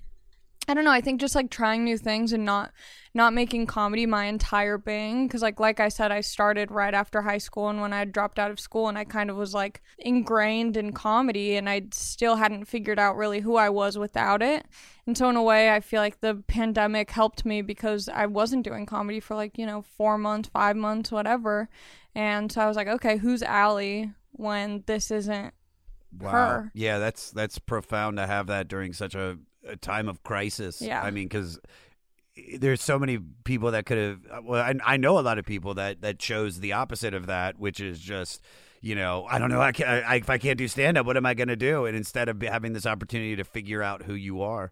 [SPEAKER 2] I don't know. I think just like trying new things and not not making comedy my entire thing because like like I said, I started right after high school and when I dropped out of school and I kind of was like ingrained in comedy and I still hadn't figured out really who I was without it. And so in a way, I feel like the pandemic helped me because I wasn't doing comedy for like you know four months, five months, whatever. And so I was like, okay, who's Ali when this isn't her?
[SPEAKER 1] Yeah, that's that's profound to have that during such a, a time of crisis.
[SPEAKER 2] Yeah.
[SPEAKER 1] I mean, because eh, there's so many people that could have. Uh, well, I, I know a lot of people that that chose the opposite of that, which is just. You know, I don't know. I can, I, if I can't do stand up, what am I going to do? And instead of having this opportunity to figure out who you are,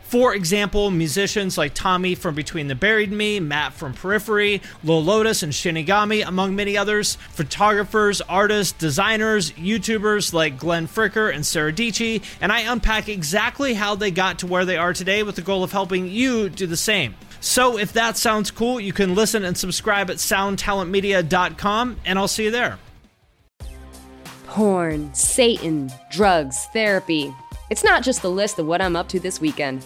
[SPEAKER 11] For example, musicians like Tommy from Between the Buried Me, Matt from Periphery, Lil Lotus and Shinigami, among many others, photographers, artists, designers, YouTubers like Glenn Fricker and Sarah Dici, and I unpack exactly how they got to where they are today with the goal of helping you do the same. So if that sounds cool, you can listen and subscribe at soundtalentmedia.com, and I'll see you there.
[SPEAKER 12] Porn, Satan, drugs, therapy. It's not just the list of what I'm up to this weekend.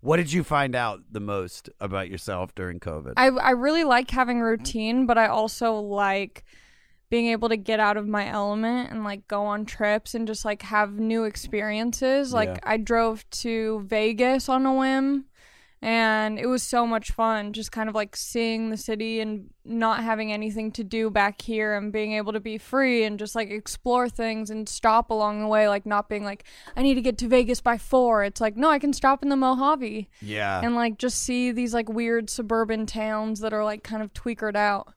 [SPEAKER 1] What did you find out the most about yourself during COVID?
[SPEAKER 2] I I really like having routine, but I also like being able to get out of my element and like go on trips and just like have new experiences. Like
[SPEAKER 1] Yeah.
[SPEAKER 2] I drove to Vegas on a whim and it was so much fun just kind of like seeing the city and not having anything to do back here and being able to be free and just like explore things and stop along the way like not being like I need to get to Vegas by 4. It's like no, I can stop in the Mojave
[SPEAKER 1] yeah.
[SPEAKER 2] and like just see these like weird suburban towns that are like kind of tweakered out.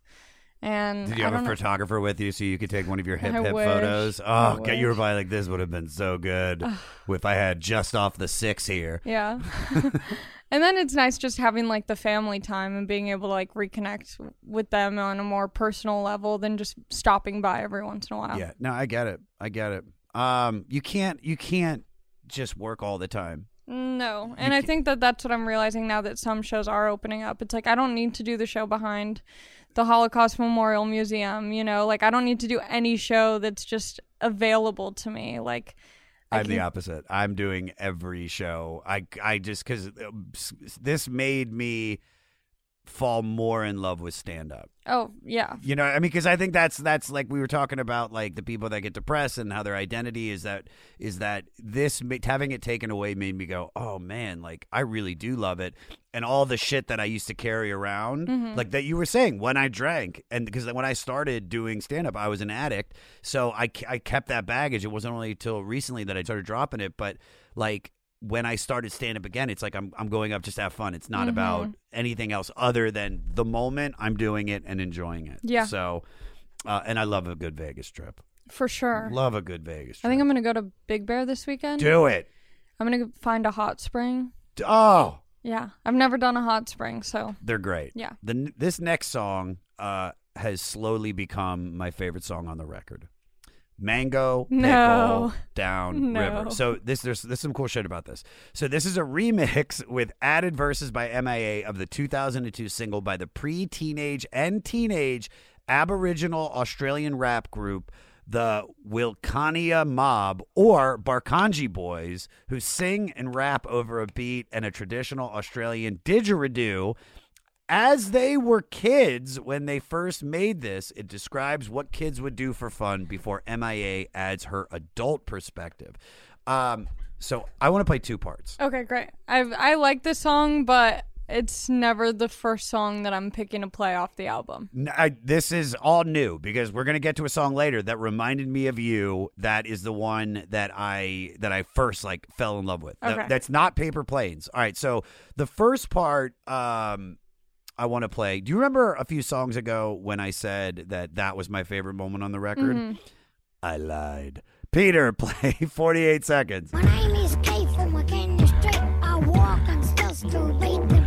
[SPEAKER 2] And
[SPEAKER 1] Did you have a
[SPEAKER 2] don't know-
[SPEAKER 1] photographer with you so you could take one of your hip
[SPEAKER 2] I
[SPEAKER 1] hip
[SPEAKER 2] wish.
[SPEAKER 1] photos? Oh, God, you were probably like, this would have been so good if I had just off the six here.
[SPEAKER 2] Yeah. and then it's nice just having like the family time and being able to like reconnect with them on a more personal level than just stopping by every once in a while.
[SPEAKER 1] Yeah, no, I get it. I get it. Um, you can't, you can't just work all the time.
[SPEAKER 2] No. And I think that that's what I'm realizing now that some shows are opening up. It's like I don't need to do the show behind the Holocaust Memorial Museum, you know, like I don't need to do any show that's just available to me. Like I
[SPEAKER 1] I'm the opposite. I'm doing every show. I, I just because uh, this made me fall more in love with stand up.
[SPEAKER 2] Oh, yeah.
[SPEAKER 1] You know, I mean, because I think that's that's like we were talking about, like the people that get depressed and how their identity is that is that this having it taken away made me go, oh man, like I really do love it, and all the shit that I used to carry around,
[SPEAKER 2] Mhm.
[SPEAKER 1] like that you were saying when I drank, and because when I started doing stand up, I was an addict, so I I kept that baggage. It wasn't only until recently that I started dropping it, but like. When I started stand up again, it's like I'm I'm going up just to have fun. It's not about
[SPEAKER 2] Mhm.
[SPEAKER 1] anything else other than the moment I'm doing it and enjoying it.
[SPEAKER 2] Yeah.
[SPEAKER 1] So, uh, and I love a good Vegas trip.
[SPEAKER 2] For sure.
[SPEAKER 1] Love a good Vegas trip.
[SPEAKER 2] I think I'm gonna go to Big Bear this weekend.
[SPEAKER 1] Do it.
[SPEAKER 2] I'm gonna find a hot spring.
[SPEAKER 1] Oh,
[SPEAKER 2] Yeah, I've never done a hot spring, so
[SPEAKER 1] they're great.
[SPEAKER 2] Yeah.
[SPEAKER 1] The this next song uh, has slowly become my favorite song on the record. Mango pickle
[SPEAKER 2] No.
[SPEAKER 1] down
[SPEAKER 2] No.
[SPEAKER 1] river. So this there's there's some cool shit about this. So this is a remix with added verses by MIA of the 2002 single by the pre-teenage and teenage Aboriginal Australian rap group the Wilcannia Mob or Barkanji Boys, who sing and rap over a beat and a traditional Australian didgeridoo. As they were kids when they first made this, it describes what kids would do for fun before MIA adds her adult perspective. Um, so I want to play two parts.
[SPEAKER 2] okay, great. I I like this song, but it's never the first song that I'm picking to play off the album.
[SPEAKER 1] I- this is all new because we're gonna get to a song later that reminded me of you. That is the one that I that I first like fell in love with. That- that's not Paper Planes. All right, so the first part, um, I want to play. Do you remember a few songs ago when I said that that was my favorite moment on the record?
[SPEAKER 2] Mhm.
[SPEAKER 1] I lied. Peter, play 48 seconds.
[SPEAKER 13] My name is Kate from McKinney Street. I walk and still still beat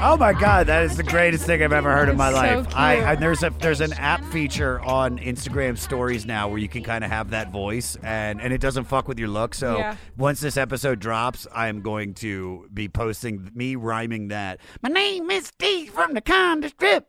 [SPEAKER 1] Oh my god, that is the greatest thing I've ever heard in my
[SPEAKER 2] so
[SPEAKER 1] life. I. I there's a there's an app feature on Instagram stories now where you can kind of have that voice and and it doesn't fuck with your look. So
[SPEAKER 2] Yeah.
[SPEAKER 1] once this episode drops, I am going to be posting me rhyming that. My name is Steve from the Conda Strip.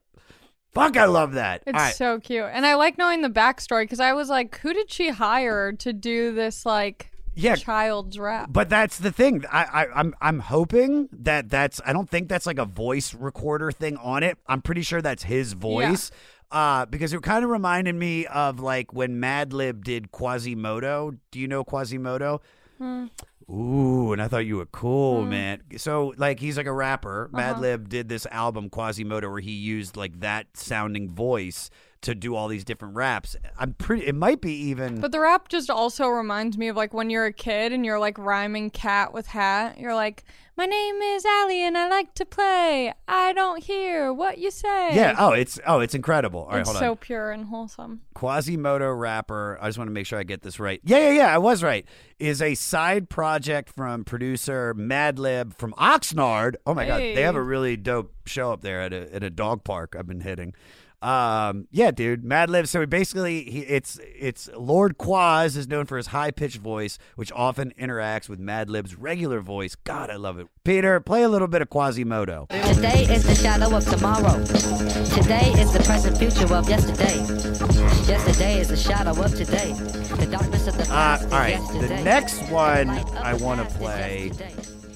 [SPEAKER 1] Fuck, I love that.
[SPEAKER 2] It's
[SPEAKER 1] All right.
[SPEAKER 2] so cute. And I like knowing the backstory because I was like, who did she hire to do this like
[SPEAKER 1] Yeah.
[SPEAKER 2] child's rap?
[SPEAKER 1] But that's the thing. I, I I'm I'm hoping that that's I don't think that's like a voice recorder thing on it. I'm pretty sure that's his voice. Uh, because it kind of reminded me of like when Madlib did Quasimoto. Do you know Quasimoto?
[SPEAKER 2] Hmm.
[SPEAKER 1] Ooh, and I thought you were cool,
[SPEAKER 2] Mm.
[SPEAKER 1] man. So, like, he's like a rapper.
[SPEAKER 2] Uh-huh.
[SPEAKER 1] Madlib did this album, Quasimoto, where he used like that sounding voice to do all these different raps. I'm pretty. It might be even.
[SPEAKER 2] But the rap just also reminds me of like when you're a kid and you're like rhyming cat with hat. You're like, my name is Ali and I like to play. I don't hear what you say.
[SPEAKER 1] yeah. Oh, it's oh, it's incredible. All right,
[SPEAKER 2] it's
[SPEAKER 1] hold
[SPEAKER 2] so pure and wholesome.
[SPEAKER 1] Quasimoto rapper. I just want to make sure I get this right. Yeah, yeah, yeah. I was right. Is a side project from producer Madlib from Oxnard. Oh my god, they have a really dope show up there at a at a dog park. I've been hitting. Um, yeah, dude, Mad Madlib. So basically, he, it's it's Lord Quas is known for his high pitched voice, which often interacts with Madlib's regular voice. God, I love it. Peter, play a little bit of Quasimoto.
[SPEAKER 14] Today is the shadow of tomorrow. Today is the present future of yesterday. Yesterday is the shadow of today. The darkness of the
[SPEAKER 1] Uh,
[SPEAKER 14] past
[SPEAKER 1] all
[SPEAKER 14] is
[SPEAKER 1] right.
[SPEAKER 14] yesterday.
[SPEAKER 1] The next one
[SPEAKER 14] Light of
[SPEAKER 1] I want to play
[SPEAKER 14] yesterday.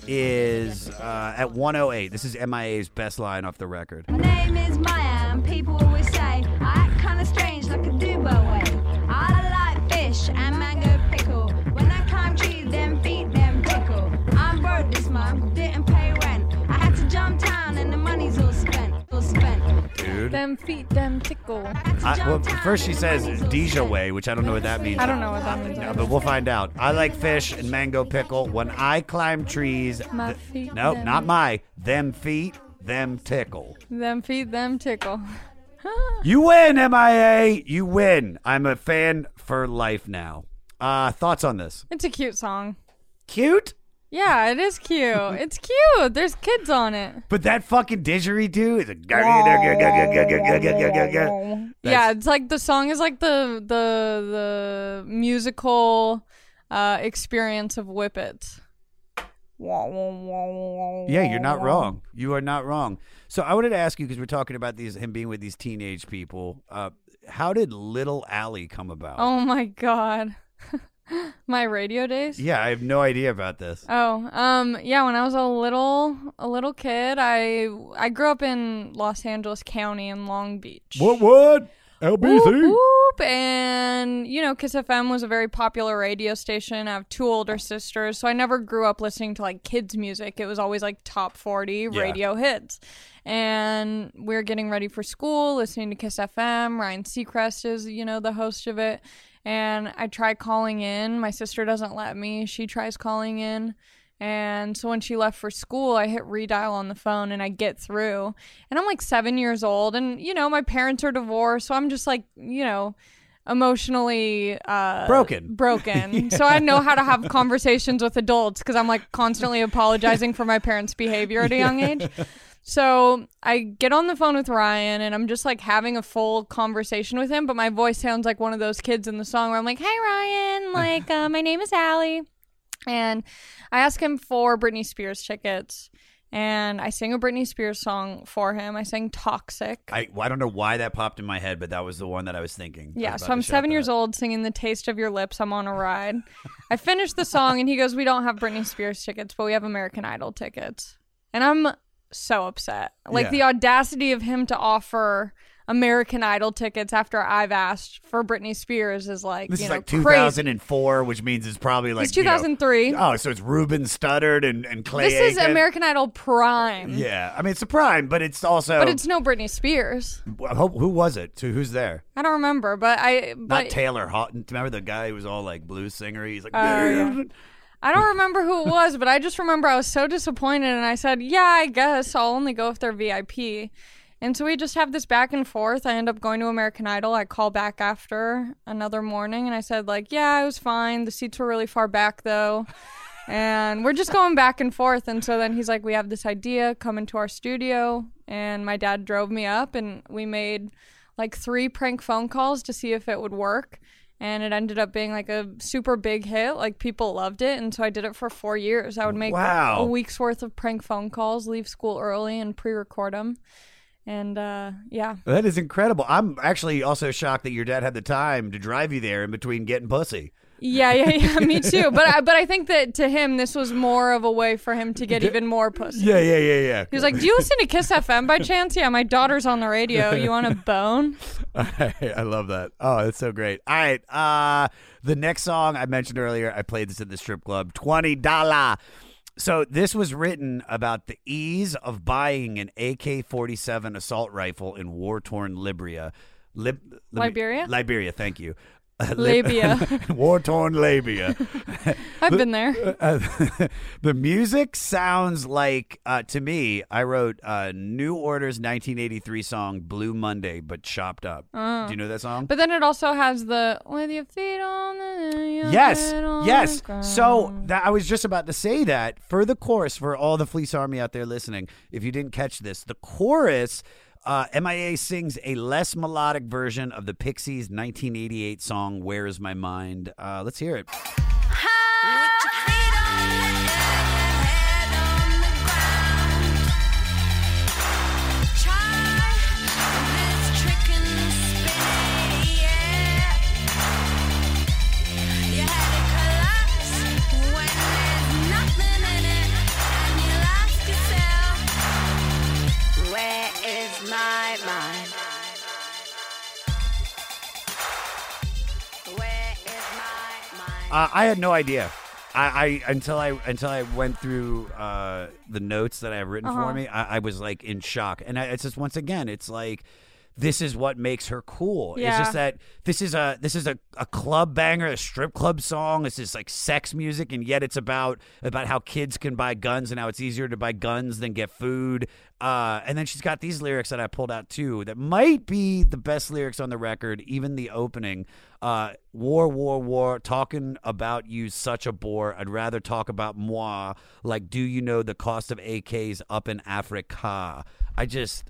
[SPEAKER 1] is uh, at 108. This is MIA's best line off the record.
[SPEAKER 9] My name is Maya, and people always say I act kinda strange like a Dubo way. I like fish and mango pickle. When I climb trees, them feet them pickle. I'm broke this month, didn't pay rent. I had to jump town, and the money's all spent, all spent.
[SPEAKER 1] Dude.
[SPEAKER 2] Them feet, them tickle.
[SPEAKER 1] I, well, first she says Deja way, which I don't know what that means.
[SPEAKER 2] I don't know what that means.
[SPEAKER 1] No, but we'll find out. I like fish and mango pickle. When I climb trees,
[SPEAKER 2] My
[SPEAKER 1] th-
[SPEAKER 2] feet,
[SPEAKER 1] nope,
[SPEAKER 2] them-
[SPEAKER 1] not my. Them feet, them tickle.
[SPEAKER 2] Them feed them tickle.
[SPEAKER 1] You win, MIA. You win. I'm a fan for life now. Uh, thoughts on this?
[SPEAKER 2] It's a cute song.
[SPEAKER 1] Cute?
[SPEAKER 2] Yeah, it is cute. it's cute. There's kids on it.
[SPEAKER 1] But that fucking didgeridoo is a.
[SPEAKER 2] yeah, it's like the song is like the the the musical uh experience of Whippets.
[SPEAKER 1] Yeah, you're not wrong. You are not wrong. So I wanted to ask you because we're talking about these him being with these teenage people. Uh, how did Little Ali come about?
[SPEAKER 2] Oh my god. my radio days?
[SPEAKER 1] Yeah, I have no idea about this.
[SPEAKER 2] Oh, um, yeah. When I was a little, a little kid, I I grew up in Los Angeles County in Long Beach.
[SPEAKER 1] What? What?
[SPEAKER 2] Whoop,
[SPEAKER 1] LBC.
[SPEAKER 2] And, you know, Kiss FM was a very popular radio station. I have two older sisters, so I never grew up listening to like kids' music. It was always like top 40
[SPEAKER 15] Yeah.
[SPEAKER 2] radio hits. And we were getting ready for school, listening to Kiss FM. Ryan Seacrest is, you know, the host of it. And I try calling in. My sister doesn't let me. She tries calling in. And so when she left for school, I hit redial on the phone and I get through. And I'm like seven years old. And, you know, my parents are divorced. So I'm just like, you know, emotionally uh,
[SPEAKER 1] Broken.
[SPEAKER 2] Broken. So I know how to have conversations with adults because I'm like constantly apologizing for my parents' behavior at a young age. So I get on the phone with Ryan and I'm just like having a full conversation with him, but my voice sounds like one of those kids in the song where I'm like, "Hey Ryan, like uh, my name is Ali," and I ask him for Britney Spears tickets, and I sang a Britney Spears song for him. I sang Toxic.
[SPEAKER 1] I well, I don't know why that popped in my head, but that was the one that I was thinking.
[SPEAKER 2] Yeah,
[SPEAKER 1] was
[SPEAKER 2] so I'm seven years old singing The Taste of Your Lips. I'm on a ride. I finished the song and he goes, We don't have Britney Spears tickets, but we have American Idol tickets. And I'm so upset. Like
[SPEAKER 1] Yeah.
[SPEAKER 2] the audacity of him to offer American Idol tickets after I've asked for Britney Spears is like,
[SPEAKER 1] This
[SPEAKER 2] you
[SPEAKER 1] is
[SPEAKER 2] know,
[SPEAKER 1] like
[SPEAKER 2] crazy.
[SPEAKER 1] 2004, which means it's probably like
[SPEAKER 2] It's
[SPEAKER 1] you know-
[SPEAKER 2] 2003.
[SPEAKER 1] oh, so it's Ruben Studdard and and Clay.
[SPEAKER 2] This is American Idol prime.
[SPEAKER 1] Yeah, I mean it's a prime, but it's also.
[SPEAKER 2] But it's no Britney Spears.
[SPEAKER 1] Who, who was it? So who's there?
[SPEAKER 2] I don't remember, but I
[SPEAKER 1] Not
[SPEAKER 2] but
[SPEAKER 1] Taylor Houghton. Remember the guy who was all like blues singer? He's like,
[SPEAKER 2] oh, yeah. I don't remember who it was, but I just remember I was so disappointed and I said, Yeah, I guess I'll only go if they're VIP. And so we just have this back and forth. I end up going to American Idol. I call back after another morning and I said, like, yeah, I was fine. The seats were really far back though. And we're just going back and forth. And so then he's like, We have this idea, come into our studio. And my dad drove me up and we made like three prank phone calls to see if it would work and it ended up being like a super big hit like people loved it and so i did it for four years i would make
[SPEAKER 1] Wow.
[SPEAKER 2] a week's worth of prank phone calls leave school early and pre-record them and uh yeah
[SPEAKER 1] That is incredible. I'm actually also shocked that your dad had the time to drive you there in between getting pussy.
[SPEAKER 2] yeah yeah yeah me too but I, but i think that to him this was more of a way for him to get even more pussy
[SPEAKER 1] Yeah, yeah, yeah, yeah.
[SPEAKER 2] he was like do you listen to kiss fm by chance yeah my daughter's on the radio you want a bone
[SPEAKER 1] I love that. Oh, that's so great. All right. Uh the next song I mentioned earlier, I played this at the strip club. Twenty dollar. So this was written about the ease of buying an AK forty seven assault rifle in war torn Libya. Lib-
[SPEAKER 2] Liberia?
[SPEAKER 1] Liberia, thank you.
[SPEAKER 2] Labia.
[SPEAKER 1] war torn labia.
[SPEAKER 2] i've
[SPEAKER 1] The-
[SPEAKER 2] been there
[SPEAKER 1] uh, the music sounds like uh, to me. I wrote uh, New Order's 1983 song "Blue Monday," but chopped up.
[SPEAKER 2] Oh.
[SPEAKER 1] Do you know that song?
[SPEAKER 2] but then it also has the with your feet on the
[SPEAKER 1] yes,
[SPEAKER 2] on
[SPEAKER 1] yes.
[SPEAKER 2] the.
[SPEAKER 1] So that I was just about to say that for the chorus for all the Fleece Army out there listening. If you didn't catch this, the chorus. Uh, MIA sings a less melodic version of the Pixies' 1988 song "Where Is My Mind." Uh, let's hear it. Uh, I had no idea. I, I until I until I went through uh, the notes that I have written
[SPEAKER 2] Uh-huh.
[SPEAKER 1] for me. I, I was like in shock, and I, it's just once again, it's like this is what makes her cool. It's just that this is a this is a, a club banger, a strip club song. This is like sex music, and yet it's about about how kids can buy guns and how it's easier to buy guns than get food. Uh, and then she's got these lyrics that I pulled out too that might be the best lyrics on the record, even the opening. Uh, war, war, war, talking about you, such a bore. I'd rather talk about moi. Like, do you know the cost of AKs up in Africa? I just,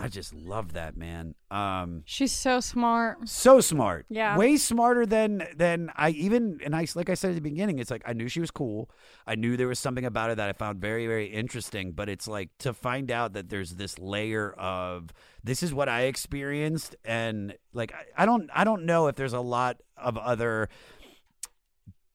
[SPEAKER 1] I just love that, man. Um,
[SPEAKER 2] she's so smart
[SPEAKER 1] so smart.
[SPEAKER 2] Yeah.
[SPEAKER 1] Way smarter than than I even and I like I said at the beginning, it's like I knew she was cool. I knew there was something about her that I found very, very interesting. But it's like to find out that there's this layer of this is what I experienced and like I, I don't I don't know if there's a lot of other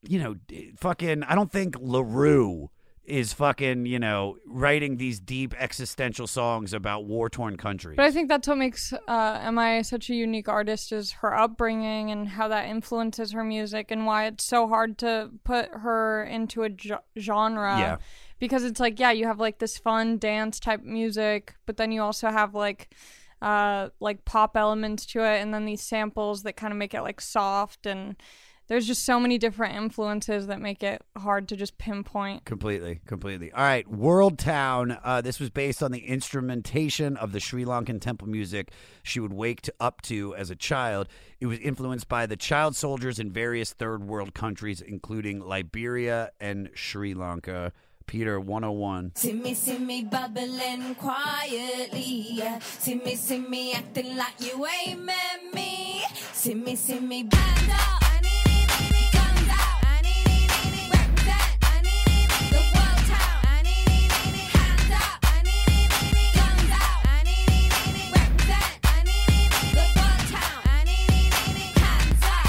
[SPEAKER 1] you know, fucking I don't think LaRue is fucking, you know, writing these deep existential songs about war torn countries.
[SPEAKER 2] But I think that's what makes uh, MIA such a unique artist is her upbringing and how that influences her music and why it's so hard to put her into a ge- genre.
[SPEAKER 1] Yeah.
[SPEAKER 2] Because it's like, yeah, you have like this fun dance type music, but then you also have like uh like pop elements to it and then these samples that kind of make it like soft and there's just so many different influences that make it hard to just pinpoint.
[SPEAKER 1] Completely, completely. All right, World Town. Uh, this was based on the instrumentation of the Sri Lankan temple music she would wake to, up to as a child. It was influenced by the child soldiers in various third world countries, including Liberia and Sri Lanka. Peter 101.
[SPEAKER 9] See me, see me bubbling quietly. yeah. See me, see me acting like you ain't met me. See me, see me band up.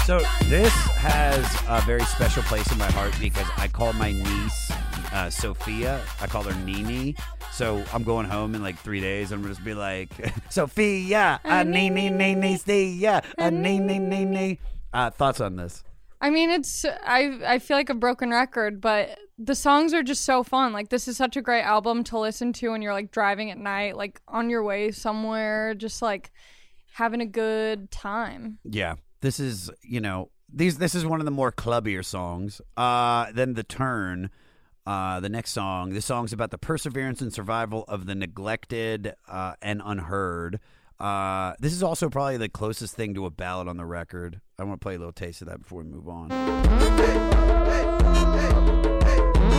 [SPEAKER 9] So
[SPEAKER 1] this has a very special place in my heart because I call my niece uh, Sophia. I call her Nini. So I'm going home in like three days. And I'm gonna just be like, Sophia, a Nini, Nini, Sia, a Nini, Nini. Uh, thoughts on this?
[SPEAKER 2] I mean, it's I I feel like a broken record, but the songs are just so fun. Like this is such a great album to listen to when you're like driving at night, like on your way somewhere, just like having a good time.
[SPEAKER 1] Yeah, this is you know these. This is one of the more clubbier songs. Uh, then the turn. Uh, the next song. This song's about the perseverance and survival of the neglected uh, and unheard. Uh, this is also probably the closest thing to a ballad on the record. I want to play a little taste of that before we move on.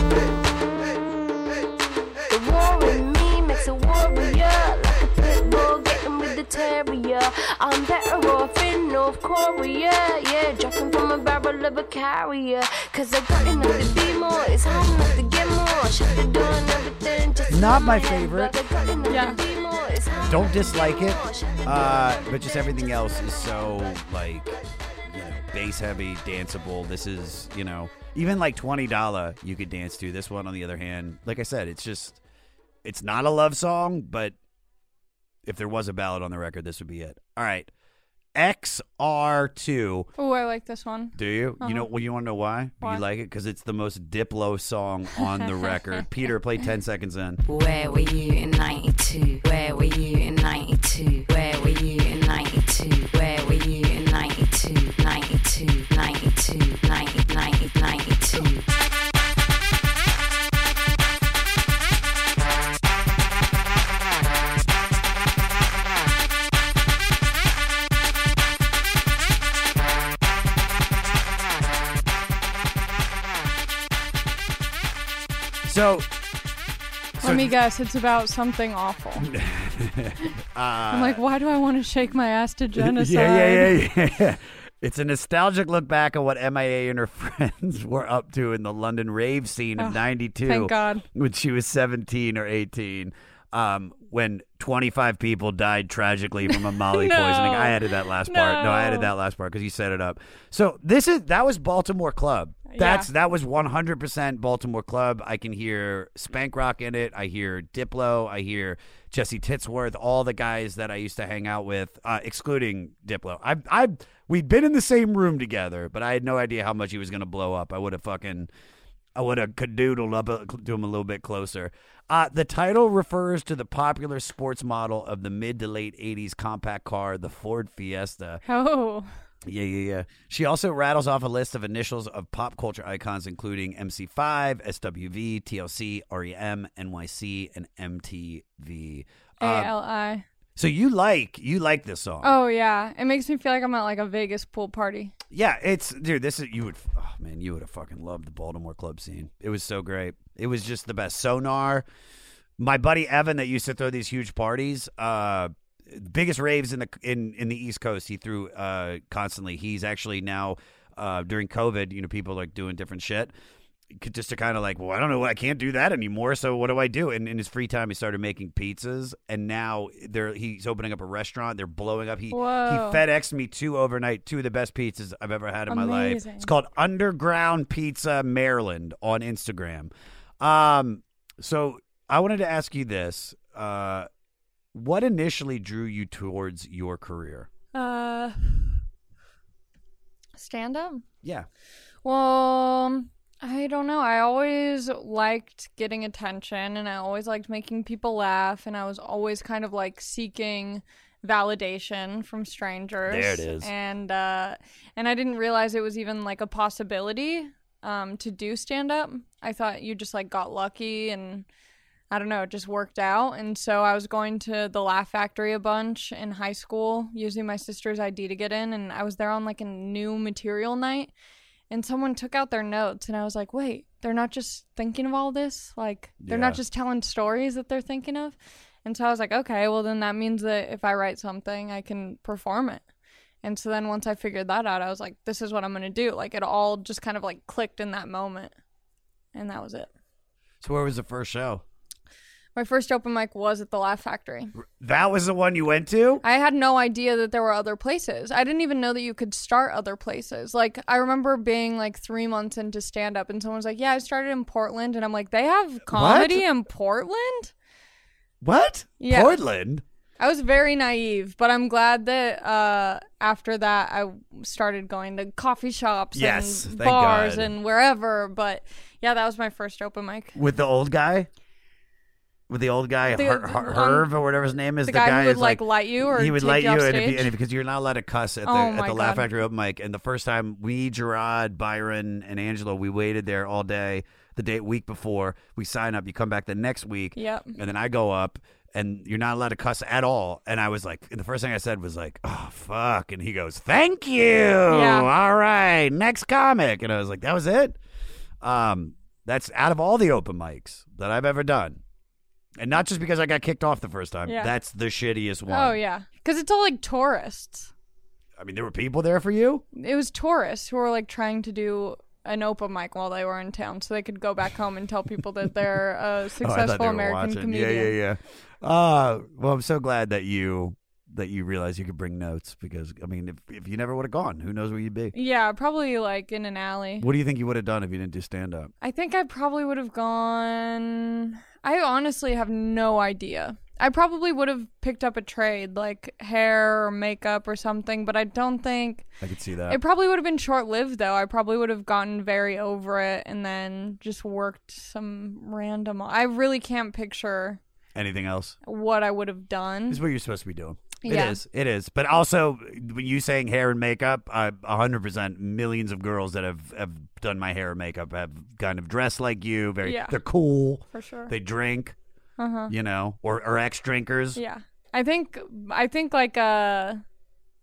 [SPEAKER 15] The terrier. I'm better off in North Korea, yeah, dropping from a barrel of a carrier. Cause I got enough to be more, it's hard enough to get more. Shut the door and everything just
[SPEAKER 1] Not my
[SPEAKER 15] to head,
[SPEAKER 1] favorite.
[SPEAKER 15] but I got enough to be more, it's hard
[SPEAKER 1] Don't dislike it, uh, but just everything else is so like you know bass heavy, danceable. This is you know even like twenty dollar you could dance to. This one on the other hand, like I said, it's just it's not a love song, but if there was a ballad on the record, this would be it. All right, XR2.
[SPEAKER 2] Oh, I like this one.
[SPEAKER 1] Do you? You know?
[SPEAKER 2] Uh-huh.
[SPEAKER 1] Well, you want to know why?
[SPEAKER 2] Why?
[SPEAKER 1] You like it because it's the most Diplo song on the record. Peter, play ten seconds in.
[SPEAKER 16] Where were you in 92? Where were you in 92? Where were you in 92? Where were you in 92? 92, 92, 90, 90, 92.
[SPEAKER 1] So,
[SPEAKER 2] Let me guess, it's about something awful. I'm like, why do I want to shake my ass to genocide?
[SPEAKER 1] Uh, Yeah, yeah, yeah, yeah. It's a nostalgic look back at what MIA and her friends were up to in the London rave scene
[SPEAKER 2] Oh,
[SPEAKER 1] of '92.
[SPEAKER 2] thank God.
[SPEAKER 1] When she was 17 or 18, um, when 25 people died tragically from a Molly
[SPEAKER 2] No.
[SPEAKER 1] poisoning. I added that last part. No, I added that last part because you set it up. So this is that was Baltimore Club. That's that was 100% Baltimore Club. I can hear Spank Rock in it. I hear Diplo. I hear Jesse Tittsworth. All the guys that I used to hang out with, uh, excluding Diplo. I I we'd been in the same room together, but I had no idea how much he was gonna blow up. I would have fucking. I would have cadoodled up uh, to him a little bit closer. Uh, the title refers to the popular sports model of the mid to late 80s compact car, the Ford Fiesta.
[SPEAKER 2] Oh.
[SPEAKER 1] Yeah, yeah, yeah. She also rattles off a list of initials of pop culture icons, including MC5, SWV, TLC, REM, NYC, and MTV.
[SPEAKER 2] A
[SPEAKER 1] Um,
[SPEAKER 2] L I.
[SPEAKER 1] so you like you like this song?
[SPEAKER 2] Oh yeah, it makes me feel like I'm at like a Vegas pool party.
[SPEAKER 1] Yeah, it's dude. This is you would. Oh man, you would have fucking loved the Baltimore club scene. It was so great. It was just the best. Sonar. My buddy Evan that used to throw these huge parties. Uh, biggest raves in the in in the East Coast. He threw uh constantly. He's actually now uh during COVID. You know, people like doing different shit. Just to kind of like, well, I don't know, I can't do that anymore. So what do I do? And in his free time, he started making pizzas, and now they're he's opening up a restaurant. They're blowing up. He
[SPEAKER 2] Whoa.
[SPEAKER 1] he FedExed me two overnight, two of the best pizzas I've ever had in my life. It's called Underground Pizza Maryland on Instagram. Um, so I wanted to ask you this: uh, What initially drew you towards your career?
[SPEAKER 2] Uh, stand up.
[SPEAKER 1] Yeah.
[SPEAKER 2] Well, I don't know. I always liked getting attention and I always liked making people laugh and I was always kind of like seeking validation from strangers.
[SPEAKER 1] There it is.
[SPEAKER 2] And uh and I didn't realize it was even like a possibility um to do stand up. I thought you just like got lucky and I don't know, it just worked out. And so I was going to the Laugh Factory a bunch in high school, using my sister's ID to get in. And I was there on like a new material night. And someone took out their notes. And I was like, wait, they're not just thinking of all this? Like, they're
[SPEAKER 1] Yeah.
[SPEAKER 2] not just telling stories that they're thinking of? And so I was like, okay, well, then that means that if I write something, I can perform it. And so then once I figured that out, I was like, this is what I'm going to do. Like, it all just kind of like clicked in that moment. And that was it.
[SPEAKER 1] So where was the first show?
[SPEAKER 2] My first open mic was at the Laugh Factory.
[SPEAKER 1] That was the one you went to?
[SPEAKER 2] I had no idea that there were other places. I didn't even know that you could start other places. Like I remember being like three months into stand up, and someone was like, "Yeah, I started in Portland," and I'm like, "They have comedy in Portland."
[SPEAKER 1] What?
[SPEAKER 2] Yeah.
[SPEAKER 1] Portland?
[SPEAKER 2] I was very naive, but I'm glad that uh, after that I started going to coffee shops
[SPEAKER 1] Yes,
[SPEAKER 2] and bars
[SPEAKER 1] God.
[SPEAKER 2] and wherever. But yeah, that was my first open mic.
[SPEAKER 1] With the old guy? With the old guy,
[SPEAKER 2] The-
[SPEAKER 1] Her- Her-
[SPEAKER 2] um,
[SPEAKER 1] Herv or whatever his name is.
[SPEAKER 2] the guy who would, like, light you or
[SPEAKER 1] he would light
[SPEAKER 2] you
[SPEAKER 1] you, and, if you and if, because you're not allowed to cuss at the
[SPEAKER 2] Oh
[SPEAKER 1] at the Laugh. Factory open mic. And the first time we, Gerard, Byron, and Angela, we waited there all day. The day week before we sign up, you come back the next week.
[SPEAKER 2] Yep.
[SPEAKER 1] And then I go up. And you're not allowed to cuss at all. And I was like, and the first thing I said was like, "Oh fuck!" And he goes, "Thank you. All right, next comic." And I was like, "That was it." Um, that's out of all the open mics that I've ever done, and not just because I got kicked off the first time.
[SPEAKER 2] Yeah.
[SPEAKER 1] That's the shittiest one.
[SPEAKER 2] Oh yeah, because it's all like tourists.
[SPEAKER 1] I mean, there were people there for you.
[SPEAKER 2] It was tourists who were like trying to do an open mic while they were in town, so they could go back home and tell people that they're a
[SPEAKER 1] Oh, I
[SPEAKER 2] successful
[SPEAKER 1] they
[SPEAKER 2] American
[SPEAKER 1] watching.
[SPEAKER 2] comedian.
[SPEAKER 1] Yeah, yeah, yeah. Uh, well, I'm so glad that you that you realized you could bring notes because I mean, if if you never would have gone, who knows where you'd be?
[SPEAKER 2] Yeah, probably like in an alley.
[SPEAKER 1] What do you think you would have done if you didn't do stand up?
[SPEAKER 2] I think I probably would have gone. I honestly have no idea. I probably would have picked up a trade like hair or makeup or something, but I don't think
[SPEAKER 1] I could see that.
[SPEAKER 2] it probably would have been short lived though. I probably would have gotten very over it and then just worked some random. I really can't picture
[SPEAKER 1] Anything else?
[SPEAKER 2] what I would have done.
[SPEAKER 1] This is what you're supposed to be doing. It
[SPEAKER 2] Yeah.
[SPEAKER 1] is. It is. But also, you saying hair and makeup, I 100% millions of girls that have, have done my hair and makeup have kind of dressed like you. Very.
[SPEAKER 2] Yeah.
[SPEAKER 1] They're cool.
[SPEAKER 2] For sure.
[SPEAKER 1] They drink.
[SPEAKER 2] Uh-huh.
[SPEAKER 1] You know, or or ex drinkers.
[SPEAKER 2] Yeah. I think I think like uh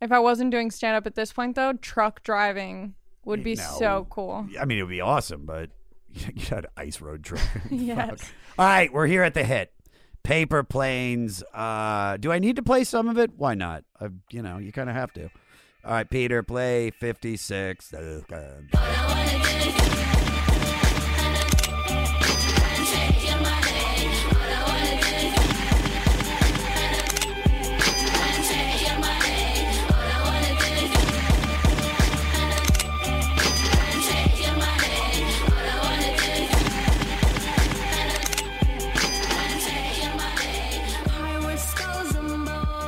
[SPEAKER 2] if I wasn't doing stand up at this point though, truck driving would be
[SPEAKER 1] No.
[SPEAKER 2] so cool.
[SPEAKER 1] I mean, it would be awesome, but you had ice road trip.
[SPEAKER 2] Yes.
[SPEAKER 1] Fuck. All right, we're here at the hit. Paper planes. Uh, do I need to play some of it? Why not? Uh, you know, you kind of have to. All right, Peter, play 56.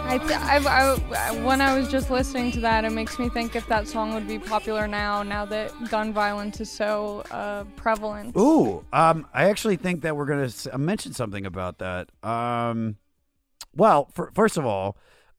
[SPEAKER 2] I, th- I, I, when I was just listening to that, it makes me think if that song would be popular now, now that gun violence is so uh, prevalent.
[SPEAKER 1] Ooh, um, I actually think that we're gonna s- uh, mention something about that. Um, well, for, first of all,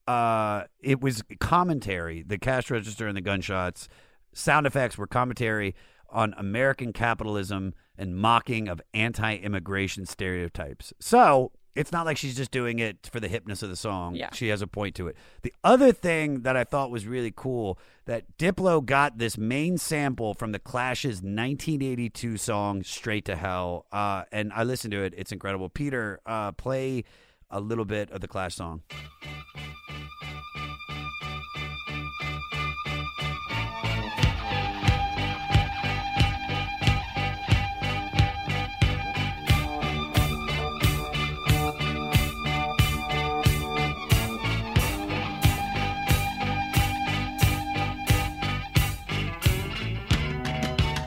[SPEAKER 1] uh, it was commentary. The cash register and the gunshots, sound effects were commentary on American capitalism and mocking of anti-immigration stereotypes. So it's not like she's just doing it for the hipness of the song.
[SPEAKER 2] Yeah.
[SPEAKER 1] She has a point to it. The other thing that I thought was really cool that Diplo got this main sample from the Clash's 1982 song "Straight to Hell," uh, and I listened to it. It's incredible. Peter, uh, play a little bit of the Clash song.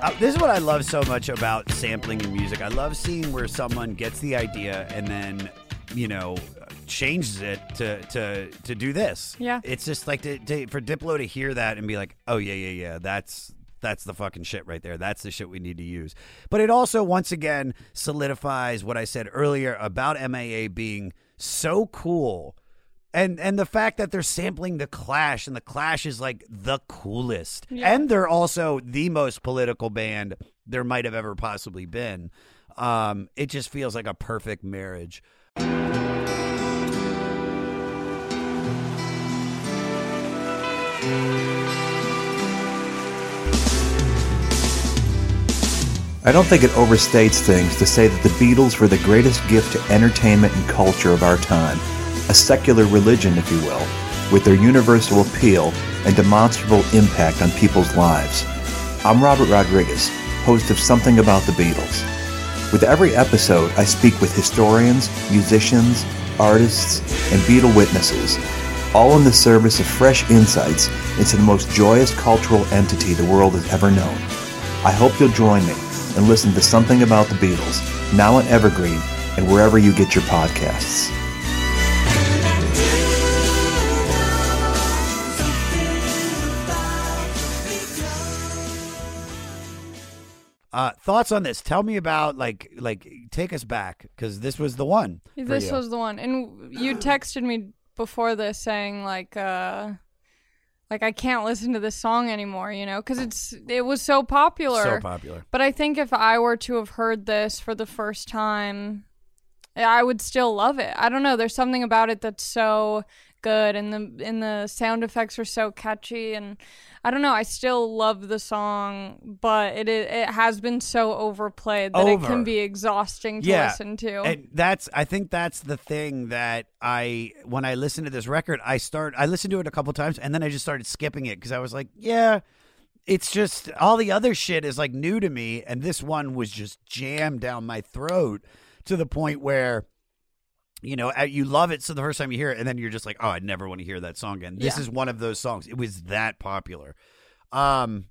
[SPEAKER 1] Uh, this is what I love so much about sampling in music. I love seeing where someone gets the idea and then, you know, changes it to to to do this.
[SPEAKER 2] Yeah.
[SPEAKER 1] it's just like to, to, for Diplo to hear that and be like, oh yeah, yeah, yeah, that's that's the fucking shit right there. That's the shit we need to use. But it also once again solidifies what I said earlier about MIA being so cool. And and the fact that they're sampling the Clash and the Clash is like the coolest.
[SPEAKER 2] Yeah.
[SPEAKER 1] And they're also the most political band there might have ever possibly been. Um, it just feels like a perfect marriage.
[SPEAKER 17] I don't think it overstates things to say that the Beatles were the greatest gift to entertainment and culture of our time, a secular religion, if you will, with their universal appeal and demonstrable impact on people's lives. I'm Robert Rodriguez, host of Something About the Beatles. With every episode, I speak with historians, musicians, artists, and Beatle witnesses, all in the service of fresh insights into the most joyous cultural entity the world has ever known. I hope you'll join me and listen to Something About the Beatles, now on Evergreen and wherever you get your podcasts.
[SPEAKER 1] Uh, thoughts on this? Tell me about like like take us back because this was the one.
[SPEAKER 2] This was the one. And you texted me before this saying like uh like I can't listen to this song anymore, you know, cuz it's it was so popular.
[SPEAKER 1] So popular.
[SPEAKER 2] But I think if I were to have heard this for the first time, I would still love it. I don't know, there's something about it that's so good and the and the sound effects are so catchy and I don't know, I still love the song, but it it, it has been so overplayed that it can be exhausting to listen to.
[SPEAKER 1] And that's I think that's the thing that I when I listen to this record, I start I listened to it a couple times and then I just started skipping it because I was like, yeah, it's just all the other shit is like new to me, and this one was just jammed down my throat to the point where. You know, you love it so the first time you hear it, and then you're just like, "Oh, I never want to hear that song again." This
[SPEAKER 2] Yeah.
[SPEAKER 1] is one of those songs. It was that popular. Um,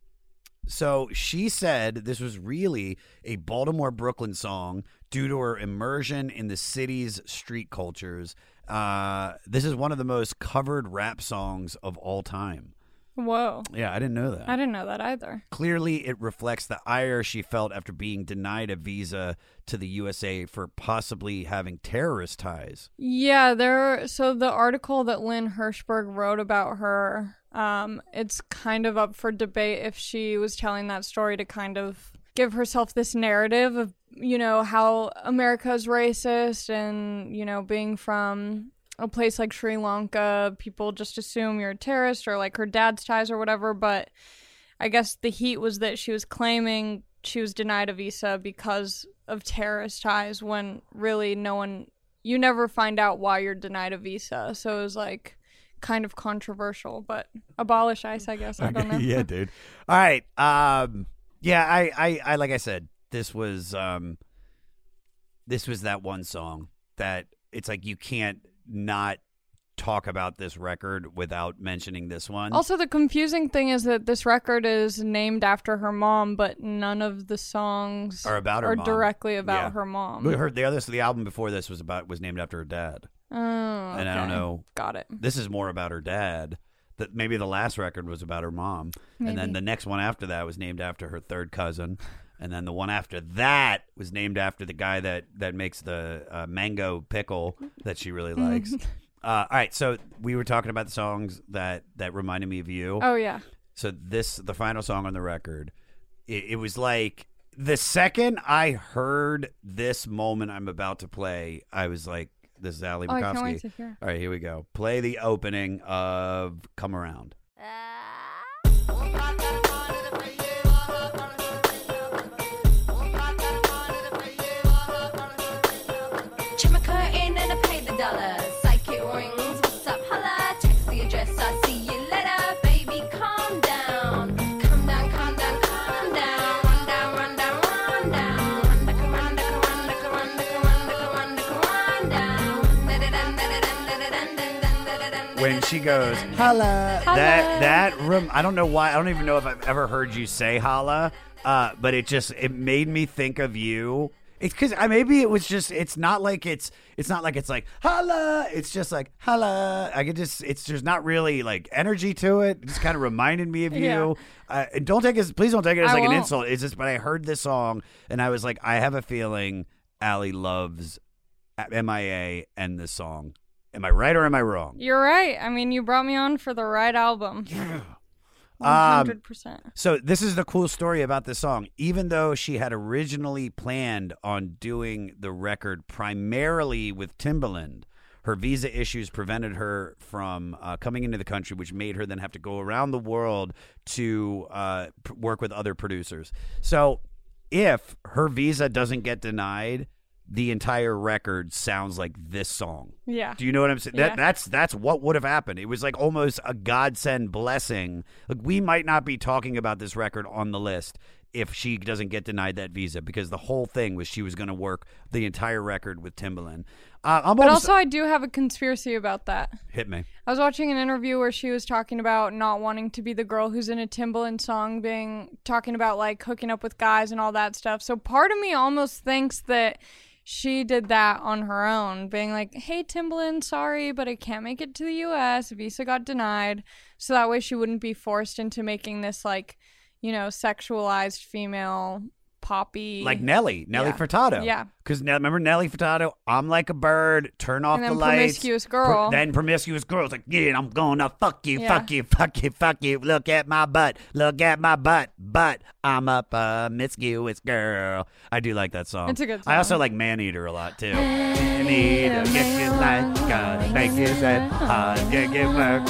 [SPEAKER 1] so she said this was really a Baltimore Brooklyn song due to her immersion in the city's street cultures. Uh, this is one of the most covered rap songs of all time.
[SPEAKER 2] Whoa.
[SPEAKER 1] Yeah, I didn't know that.
[SPEAKER 2] I didn't know that either.
[SPEAKER 1] Clearly, it reflects the ire she felt after being denied a visa to the USA for possibly having terrorist ties.
[SPEAKER 2] Yeah, there. So the article that Lynn Hirschberg wrote about her, um, it's kind of up for debate if she was telling that story to kind of give herself this narrative of you know how America's racist and you know being from a place like Sri Lanka, people just assume you're a terrorist or like her dad's ties or whatever. But I guess the heat was that she was claiming she was denied a visa because of terrorist ties when really no one you never find out why you're denied a visa. So it was like kind of controversial, but abolish ICE, I guess. I don't know.
[SPEAKER 1] yeah, dude. All right. Um yeah, I, I I like I said, this was um this was that one song that it's like you can't not talk about this record without mentioning this one.
[SPEAKER 2] Also, the confusing thing is that this record is named after her mom, but none of the songs
[SPEAKER 1] Are about her
[SPEAKER 2] are
[SPEAKER 1] mom.
[SPEAKER 2] directly about
[SPEAKER 1] Yeah.
[SPEAKER 2] her mom.
[SPEAKER 1] We heard the other so the album before this was about was named after her dad.
[SPEAKER 2] Oh,
[SPEAKER 1] And I don't know.
[SPEAKER 2] Got it.
[SPEAKER 1] This is more about her dad. That maybe the last record was about her mom, and then the next one after that was named after her third cousin, and then the one after that was named after the guy that that makes the uh, mango pickle that she really likes. uh, all right, so we were talking about the songs that that reminded me of you.
[SPEAKER 2] Oh, yeah.
[SPEAKER 1] So this the final song on the record. It, it was like the second I heard this moment I'm about to play, I was like, "This is Ali
[SPEAKER 2] Oh, I can't
[SPEAKER 1] Bukowski."
[SPEAKER 2] wait to hear.
[SPEAKER 1] All right, here we go. Play the opening of "Come Around."
[SPEAKER 9] Check
[SPEAKER 1] she goes, "Holla," that that room. I don't know why. I don't even know if I've ever heard you say "holla," uh, but it just it made me think of you. It's because maybe it was just. It's not like it's. It's not like it's like holla. It's just like holla. I could just. It's there's not really like energy to it. It just kind of reminded me of
[SPEAKER 2] Yeah.
[SPEAKER 1] you. Uh, and don't take it. Please don't take it as
[SPEAKER 2] I
[SPEAKER 1] like an
[SPEAKER 2] won't.
[SPEAKER 1] insult. It's just. But I heard this song and I was like, I have a feeling Ali loves MIA and this song. Am I right or am I wrong?
[SPEAKER 2] You're right. I mean, you brought me on for the right album. One
[SPEAKER 1] Um,
[SPEAKER 2] hundred percent.
[SPEAKER 1] So this is the cool story about this song. Even though she had originally planned on doing the record primarily with Timbaland, her visa issues prevented her from uh, coming into the country, which made her then have to go around the world to uh, pr- work with other producers. So if her visa doesn't get denied, the entire record sounds like this song.
[SPEAKER 2] Yeah.
[SPEAKER 1] Do you know what I'm saying?
[SPEAKER 2] Yeah.
[SPEAKER 1] That that's that's what would have happened. It was like almost a godsend blessing. Like we might not be talking about this record on the list if she doesn't get denied that visa because the whole thing was she was going to work the entire record with Timbaland. Uh,
[SPEAKER 2] But
[SPEAKER 1] almost-
[SPEAKER 2] also, I do have a conspiracy about that.
[SPEAKER 1] hit me.
[SPEAKER 2] I was watching an interview where she was talking about not wanting to be the girl who's in a Timbaland song, being talking about like hooking up with guys and all that stuff. So part of me almost thinks that she did that on her own, being like, "Hey Timbaland, sorry, but I can't make it to the U.S. Visa got denied." So that way she wouldn't be forced into making this like, you know, sexualized female poppy
[SPEAKER 1] Like Nelly, Nelly
[SPEAKER 2] Yeah.
[SPEAKER 1] Furtado.
[SPEAKER 2] Yeah.
[SPEAKER 1] Because now remember Nelly Furtado? I'm like a bird. Turn off
[SPEAKER 2] And
[SPEAKER 1] the
[SPEAKER 2] then
[SPEAKER 1] lights.
[SPEAKER 2] Promiscuous Girl.
[SPEAKER 1] then promiscuous girls like, yeah, I'm gonna fuck you,
[SPEAKER 2] Yeah.
[SPEAKER 1] fuck you, fuck you, fuck you. Look at my butt, look at my butt, butt. I'm a promiscuous girl. I do like that song.
[SPEAKER 2] It's a good song.
[SPEAKER 1] I also like Man Eater a lot too. Man Eater, get your life, gotta make it set hard, get get work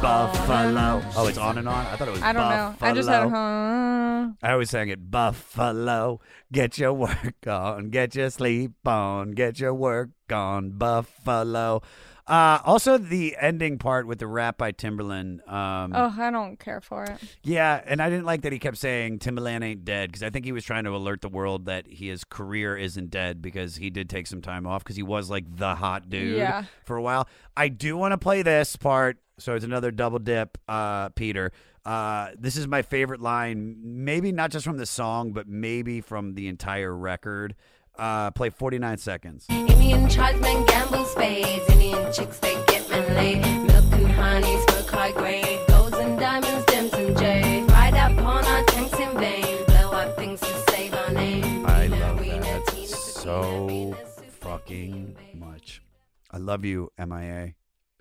[SPEAKER 1] Buffalo. Oh, it's on and on. I thought it was.
[SPEAKER 2] I don't know. I just had a huh.
[SPEAKER 1] I always sang it Buffalo. Get your work on, get your sleep on, get your work on, Buffalo. Uh, also, the ending part with the rap by Timbaland. Um,
[SPEAKER 2] Oh, I don't care for it.
[SPEAKER 1] Yeah, and I didn't like that he kept saying Timbaland ain't dead because I think he was trying to alert the world that his career isn't dead because he did take some time off because he was like the hot dude
[SPEAKER 2] Yeah.
[SPEAKER 1] for a while. I do want to play this part, so it's another double dip, uh, Peter. Uh, this is my favorite line, maybe not just from the song, but maybe from the entire record. Uh, play 49 seconds.
[SPEAKER 9] Indian tribesmen gamble spades. Indian chicks they get men laid. Milk and honey, smoke high grade. Golds and diamonds, gems and jade. Ride up on our tanks in vain. Blow up things to save our name.
[SPEAKER 1] I love that so fucking much. I love you, MIA.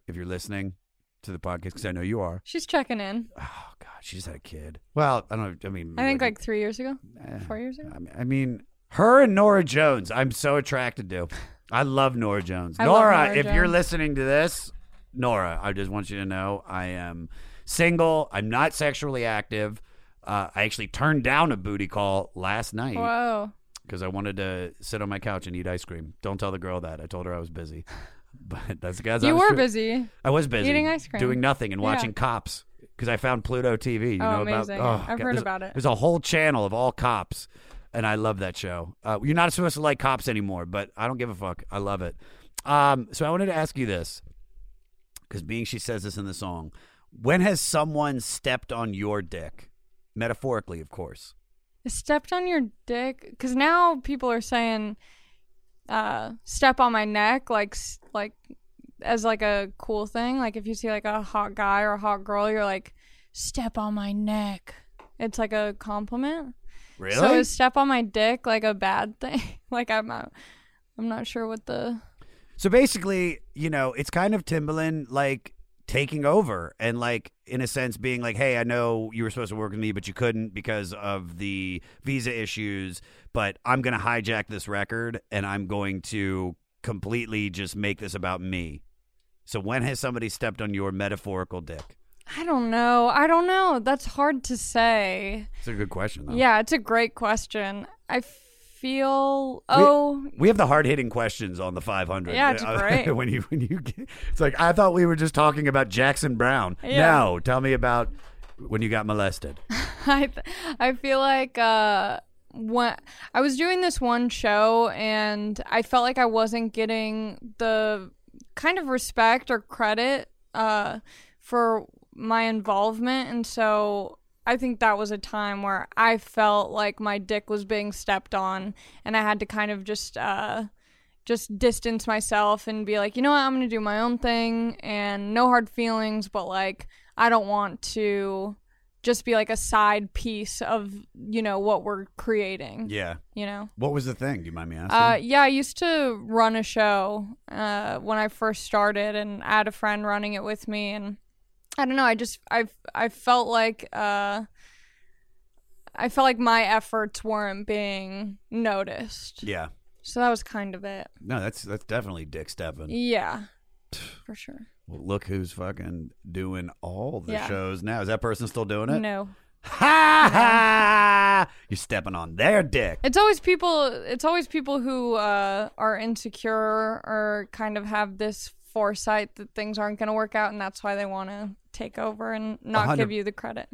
[SPEAKER 1] If you're listening to the podcast, because I know you are.
[SPEAKER 2] She's checking in.
[SPEAKER 1] Oh God, she's had a kid. Well, I don't. I mean,
[SPEAKER 2] I think like three years ago,
[SPEAKER 1] Eh.
[SPEAKER 2] four years ago.
[SPEAKER 1] I mean, her and Norah Jones. I'm so attracted to. I love Norah Jones.
[SPEAKER 2] I love
[SPEAKER 1] Norah,
[SPEAKER 2] Norah
[SPEAKER 1] if you're listening to this, Norah, I just want you to know I am single. I'm not sexually active. Uh, I actually turned down a booty call last night
[SPEAKER 2] Whoa.
[SPEAKER 1] because I wanted to sit on my couch and eat ice cream. Don't tell the girl that. I told her I was busy. But that's guys.
[SPEAKER 2] You were busy.
[SPEAKER 1] I was busy
[SPEAKER 2] Eating ice cream.
[SPEAKER 1] doing nothing and
[SPEAKER 2] Yeah.
[SPEAKER 1] watching Cops because I found Pluto TV. You
[SPEAKER 2] Oh,
[SPEAKER 1] know
[SPEAKER 2] amazing.
[SPEAKER 1] about?
[SPEAKER 2] I've
[SPEAKER 1] God,
[SPEAKER 2] heard about it.
[SPEAKER 1] There's a whole channel of all cops, and I love that show. Uh, you're not supposed to like cops anymore, but I don't give a fuck. I love it. Um, so I wanted to ask you this because being she says this in the song, when has someone stepped on your dick, metaphorically, of course?
[SPEAKER 2] Stepped on your dick? Because now people are saying, uh, step on my neck, like, like, as like a cool thing. Like if you see like a hot guy or a hot girl, you're like, step on my neck. It's like a compliment. So
[SPEAKER 1] Really?
[SPEAKER 2] is step on my dick like a bad thing? like I'm not, I'm not sure what the.
[SPEAKER 1] So basically, you know, it's kind of Timbaland like taking over and like in a sense being like, "Hey, I know you were supposed to work with me, but you couldn't because of the visa issues, but I'm going to hijack this record and I'm going to completely just make this about me." So when has somebody stepped on your metaphorical dick?
[SPEAKER 2] I don't know. I don't know. That's hard to say.
[SPEAKER 1] It's a good question though.
[SPEAKER 2] Yeah, it's a great question. I feel. Oh,
[SPEAKER 1] We have the hard-hitting questions on the 500.
[SPEAKER 2] Yeah, it's great.
[SPEAKER 1] when you when you get, it's like I thought we were just talking about Jackson Browne.
[SPEAKER 2] Yeah.
[SPEAKER 1] No, tell me about when you got molested.
[SPEAKER 2] I th- I feel like uh when I was doing this one show and I felt like I wasn't getting the kind of respect or credit uh for my involvement and so I think that was a time where I felt like my dick was being stepped on and I had to kind of just uh just distance myself and be like, you know what, I'm gonna do my own thing and no hard feelings, but like I don't want to just be like a side piece of you know what we're creating.
[SPEAKER 1] Yeah.
[SPEAKER 2] You know.
[SPEAKER 1] What was the thing? Do you mind me asking?
[SPEAKER 2] Uh, yeah, I used to run a show uh, when I first started, and I had a friend running it with me, and I don't know. I just I I felt like uh, I felt like my efforts weren't being noticed.
[SPEAKER 1] yeah.
[SPEAKER 2] So that was kind of it.
[SPEAKER 1] No, that's that's definitely Dick stepping.
[SPEAKER 2] Yeah, for sure.
[SPEAKER 1] Well, look who's fucking doing all the
[SPEAKER 2] Yeah.
[SPEAKER 1] shows now. Is that person still doing it?
[SPEAKER 2] No.
[SPEAKER 1] Ha ha! You're stepping on their dick.
[SPEAKER 2] It's always people. It's always people who uh, are insecure or kind of have this foresight that things aren't going to work out, and that's why they want to take over and not give you the credit.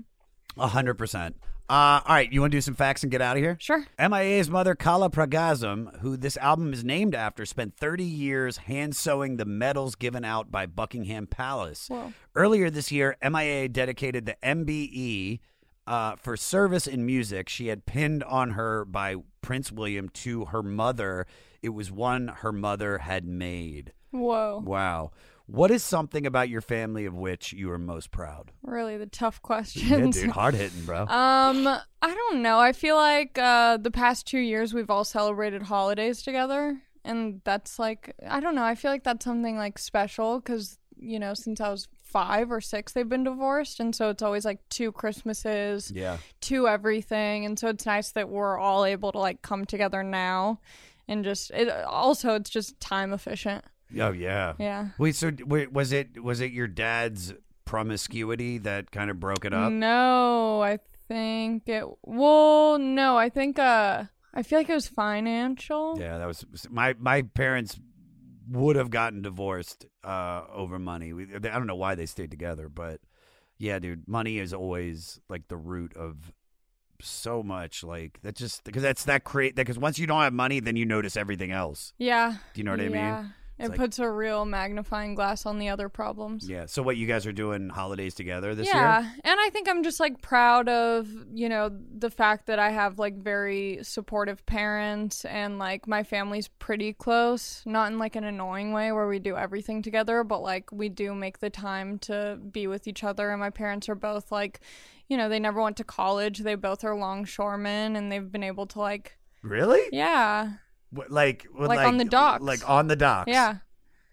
[SPEAKER 1] A hundred percent. Uh, all right, you want to do some facts and get out of here?
[SPEAKER 2] Sure.
[SPEAKER 1] MIA's mother, Kala Pragasam, who this album is named after, spent 30 years hand sewing the medals given out by Buckingham Palace.
[SPEAKER 2] Whoa.
[SPEAKER 1] Earlier this year, MIA dedicated the MBE uh, for service in music. She had pinned on her by Prince William to her mother. It was one her mother had made.
[SPEAKER 2] Whoa.
[SPEAKER 1] Wow. What is something about your family of which you are most proud?
[SPEAKER 2] Really, the tough questions.
[SPEAKER 1] Yeah, dude, hard hitting, bro.
[SPEAKER 2] Um, I don't know. I feel like uh, the past two years we've all celebrated holidays together, and that's like I don't know. I feel like that's something like special because you know since I was five or six they've been divorced, and so it's always like two Christmases,
[SPEAKER 1] Yeah.
[SPEAKER 2] two everything, and so it's nice that we're all able to like come together now, and just it also it's just time efficient.
[SPEAKER 1] Oh yeah.
[SPEAKER 2] Yeah.
[SPEAKER 1] Wait, so wait, was it was it your dad's promiscuity that kind of broke it up?
[SPEAKER 2] No, I think it. Well, no, I think. Uh, I feel like it was financial.
[SPEAKER 1] Yeah, that was my my parents would have gotten divorced uh, over money. We, I don't know why they stayed together, but yeah, dude, money is always like the root of so much. Like that just because that's that create that because once you don't have money, then you notice everything else.
[SPEAKER 2] Yeah.
[SPEAKER 1] Do you know what I mean?
[SPEAKER 2] It
[SPEAKER 1] like-
[SPEAKER 2] puts a real magnifying glass on the other problems.
[SPEAKER 1] Yeah. So what you guys are doing holidays together this
[SPEAKER 2] yeah,
[SPEAKER 1] year? Yeah.
[SPEAKER 2] And I think I'm just like proud of you know the fact that I have like very supportive parents and like my family's pretty close, not in like an annoying way where we do everything together, but like we do make the time to be with each other. And my parents are both like, you know, they never went to college. They both are longshoremen, and they've been able to like,
[SPEAKER 1] Really?
[SPEAKER 2] yeah,
[SPEAKER 1] What, like
[SPEAKER 2] Like on the docks.
[SPEAKER 1] Like on the docks.
[SPEAKER 2] yeah,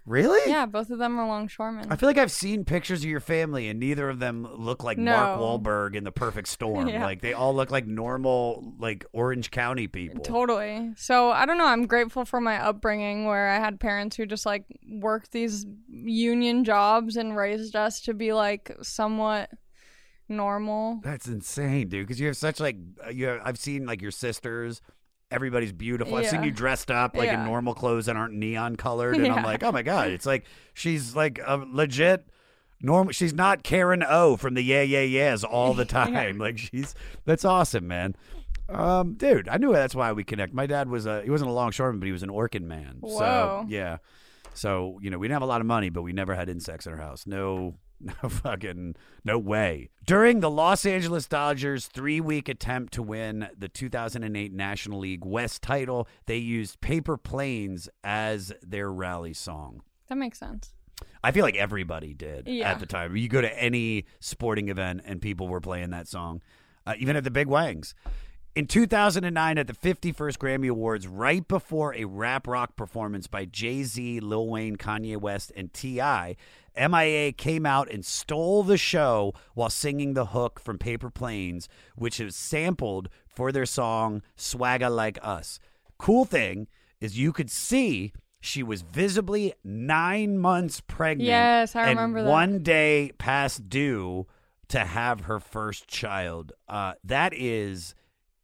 [SPEAKER 1] Really?
[SPEAKER 2] yeah. Both of them are longshoremen.
[SPEAKER 1] I feel like I've seen pictures of your family, and neither of them look like Mark Wahlberg in The Perfect Storm.
[SPEAKER 2] Yeah.
[SPEAKER 1] Like they all look like normal, like Orange County people.
[SPEAKER 2] Totally. So I don't know. I'm grateful for my upbringing where I had parents who just like worked these union jobs and raised us to be like somewhat normal.
[SPEAKER 1] That's insane, dude. Because you have such like uh, you. Have, I've seen like your sisters. Everybody's beautiful. I've seen
[SPEAKER 2] Yeah.
[SPEAKER 1] you dressed up like in normal clothes that aren't neon colored, and I'm
[SPEAKER 2] Yeah.
[SPEAKER 1] like, oh my god, it's like she's like a legit. Normal. She's not Karen O from the Yeah Yeah Yeahs all the time. Like she's that's awesome, man. Um, dude, I knew that's why we connect. My dad was a he wasn't a longshoreman, but he was an Orkin man. So
[SPEAKER 2] Whoa.
[SPEAKER 1] yeah. So you know we didn't have a lot of money, but we never had insects in our house. No, no fucking no way. During the Los Angeles Dodgers' three-week attempt to win the 2008 National League West title, they used "Paper Planes" as their rally song.
[SPEAKER 2] That makes sense.
[SPEAKER 1] I feel like everybody did
[SPEAKER 2] Yeah.
[SPEAKER 1] at the time. You go to any sporting event and people were playing that song, uh, even at the Big Wangs. In 2009, at the 51st Grammy Awards, right before a rap rock performance by Jay Z, Lil Wayne, Kanye West, and T.I., MIA came out and stole the show while singing the hook from Paper Planes, which is sampled for their song Swagga Like Us. Cool thing is you could see she was visibly nine months pregnant.
[SPEAKER 2] Yes, I
[SPEAKER 1] and
[SPEAKER 2] remember that.
[SPEAKER 1] One day past due to have her first child. Uh, that is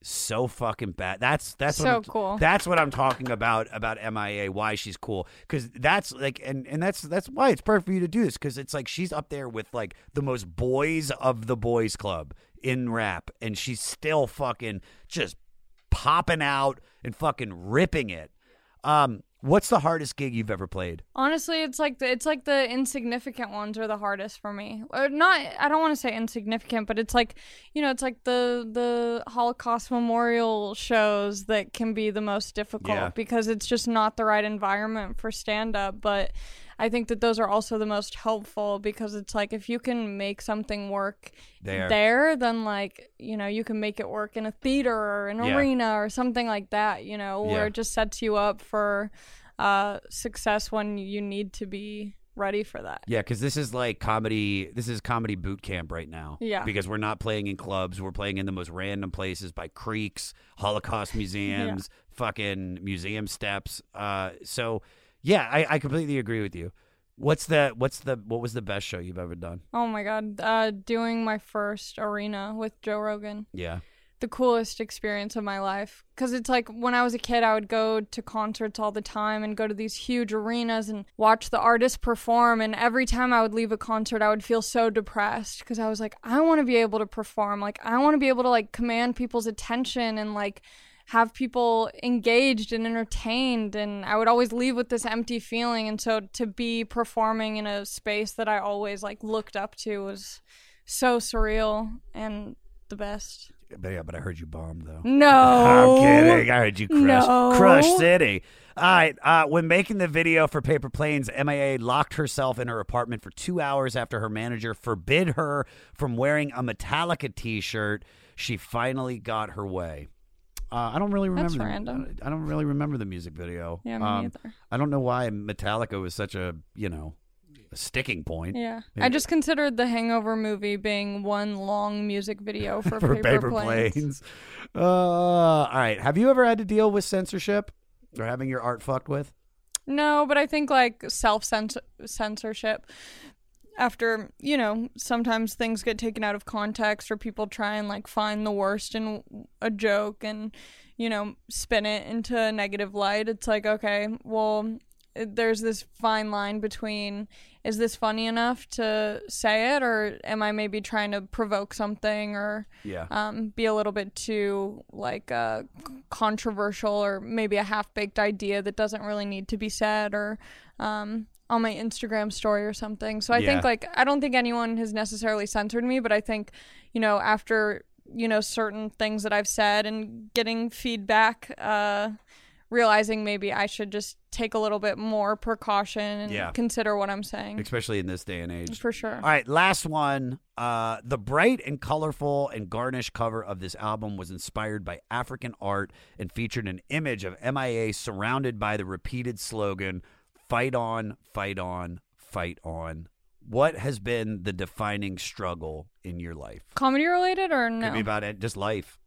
[SPEAKER 1] so fucking bad. That's that's
[SPEAKER 2] So
[SPEAKER 1] I'm-
[SPEAKER 2] cool.
[SPEAKER 1] That's what I'm talking about about MIA. Why she's cool because that's like and and that's that's why it's perfect for you to do this because it's like she's up there with like the most boys of the boys club in rap and she's still fucking just popping out and fucking ripping it. Um, what's the hardest gig you've ever played?
[SPEAKER 2] Honestly, it's like the it's like the insignificant ones are the hardest for me. Or not I don't want to say insignificant, but it's like, you know, it's like the the Holocaust memorial shows that can be the most difficult
[SPEAKER 18] Yeah.
[SPEAKER 2] because it's just not the right environment for stand up, but I think that those are also the most helpful because it's like if you can make something work
[SPEAKER 1] There.
[SPEAKER 2] there then like, you know, you can make it work in a theater or an
[SPEAKER 1] Yeah.
[SPEAKER 2] arena or something like that, you know, where
[SPEAKER 1] Yeah.
[SPEAKER 2] it just sets you up for uh, success when you need to be ready for that.
[SPEAKER 1] Yeah, because this is like comedy. This is comedy boot camp right now.
[SPEAKER 2] Yeah.
[SPEAKER 1] Because we're not playing in clubs. We're playing in the most random places by creeks, Holocaust museums, fucking museum steps. Uh, so yeah, I, I completely agree with you. What's the what's the what was the best show you've ever done?
[SPEAKER 2] Oh my god, uh, doing my first arena with Joe Rogan.
[SPEAKER 1] Yeah.
[SPEAKER 2] the coolest experience of my life because it's like when I was a kid, I would go to concerts all the time and go to these huge arenas and watch the artists perform. And every time I would leave a concert, I would feel so depressed because I was like, I want to be able to perform. Like, I want to be able to like command people's attention and like have people engaged and entertained and I would always leave with this empty feeling and so to be performing in a space that I always like looked up to was so surreal and the best.
[SPEAKER 1] But yeah, but I heard you bombed though.
[SPEAKER 2] No.
[SPEAKER 1] I'm kidding. I heard you crush
[SPEAKER 2] No.
[SPEAKER 1] Crush City. All right. Uh, when making the video for Paper Planes, MIA locked herself in her apartment for two hours after her manager forbid her from wearing a Metallica T-shirt. She finally got her way. Uh, I don't really remember.
[SPEAKER 2] That's
[SPEAKER 1] the-
[SPEAKER 2] random.
[SPEAKER 1] I don't really remember the music video. Um,
[SPEAKER 2] Yeah, me neither.
[SPEAKER 1] I don't know why Metallica was such a you know a sticking point.
[SPEAKER 2] Yeah.
[SPEAKER 1] Maybe-
[SPEAKER 2] I just considered the Hangover movie being one long music video for,
[SPEAKER 1] for
[SPEAKER 2] paper, planes.
[SPEAKER 1] planes. Uh, all right. Have you ever had to deal with censorship or having your art fucked with?
[SPEAKER 2] No, but I think like self censorship. After you know, sometimes things get taken out of context, or people try and like find the worst in a joke and you know spin it into a negative light. It's like okay, well, there's this fine line between is this funny enough to say it, or am I maybe trying to provoke something, or
[SPEAKER 1] Yeah.
[SPEAKER 2] um, be a little bit too like uh, controversial or maybe a half baked idea that doesn't really need to be said or um, on my Instagram story or something. So I
[SPEAKER 1] Yeah.
[SPEAKER 2] think like I don't think anyone has necessarily censored me, but I think you know after you know certain things that I've said and getting feedback. Uh, realizing maybe I should just take a little bit more precaution and
[SPEAKER 1] Yeah.
[SPEAKER 2] consider what I'm saying.
[SPEAKER 1] Especially in this day and age.
[SPEAKER 2] For sure.
[SPEAKER 1] All right, last one. Uh, the bright and colorful and garnished cover of this album was inspired by African art and featured an image of MIA surrounded by the repeated slogan Fight on, fight on, fight on. What has been the defining struggle in your life?
[SPEAKER 2] Comedy related or no?
[SPEAKER 1] Could be about it, just life.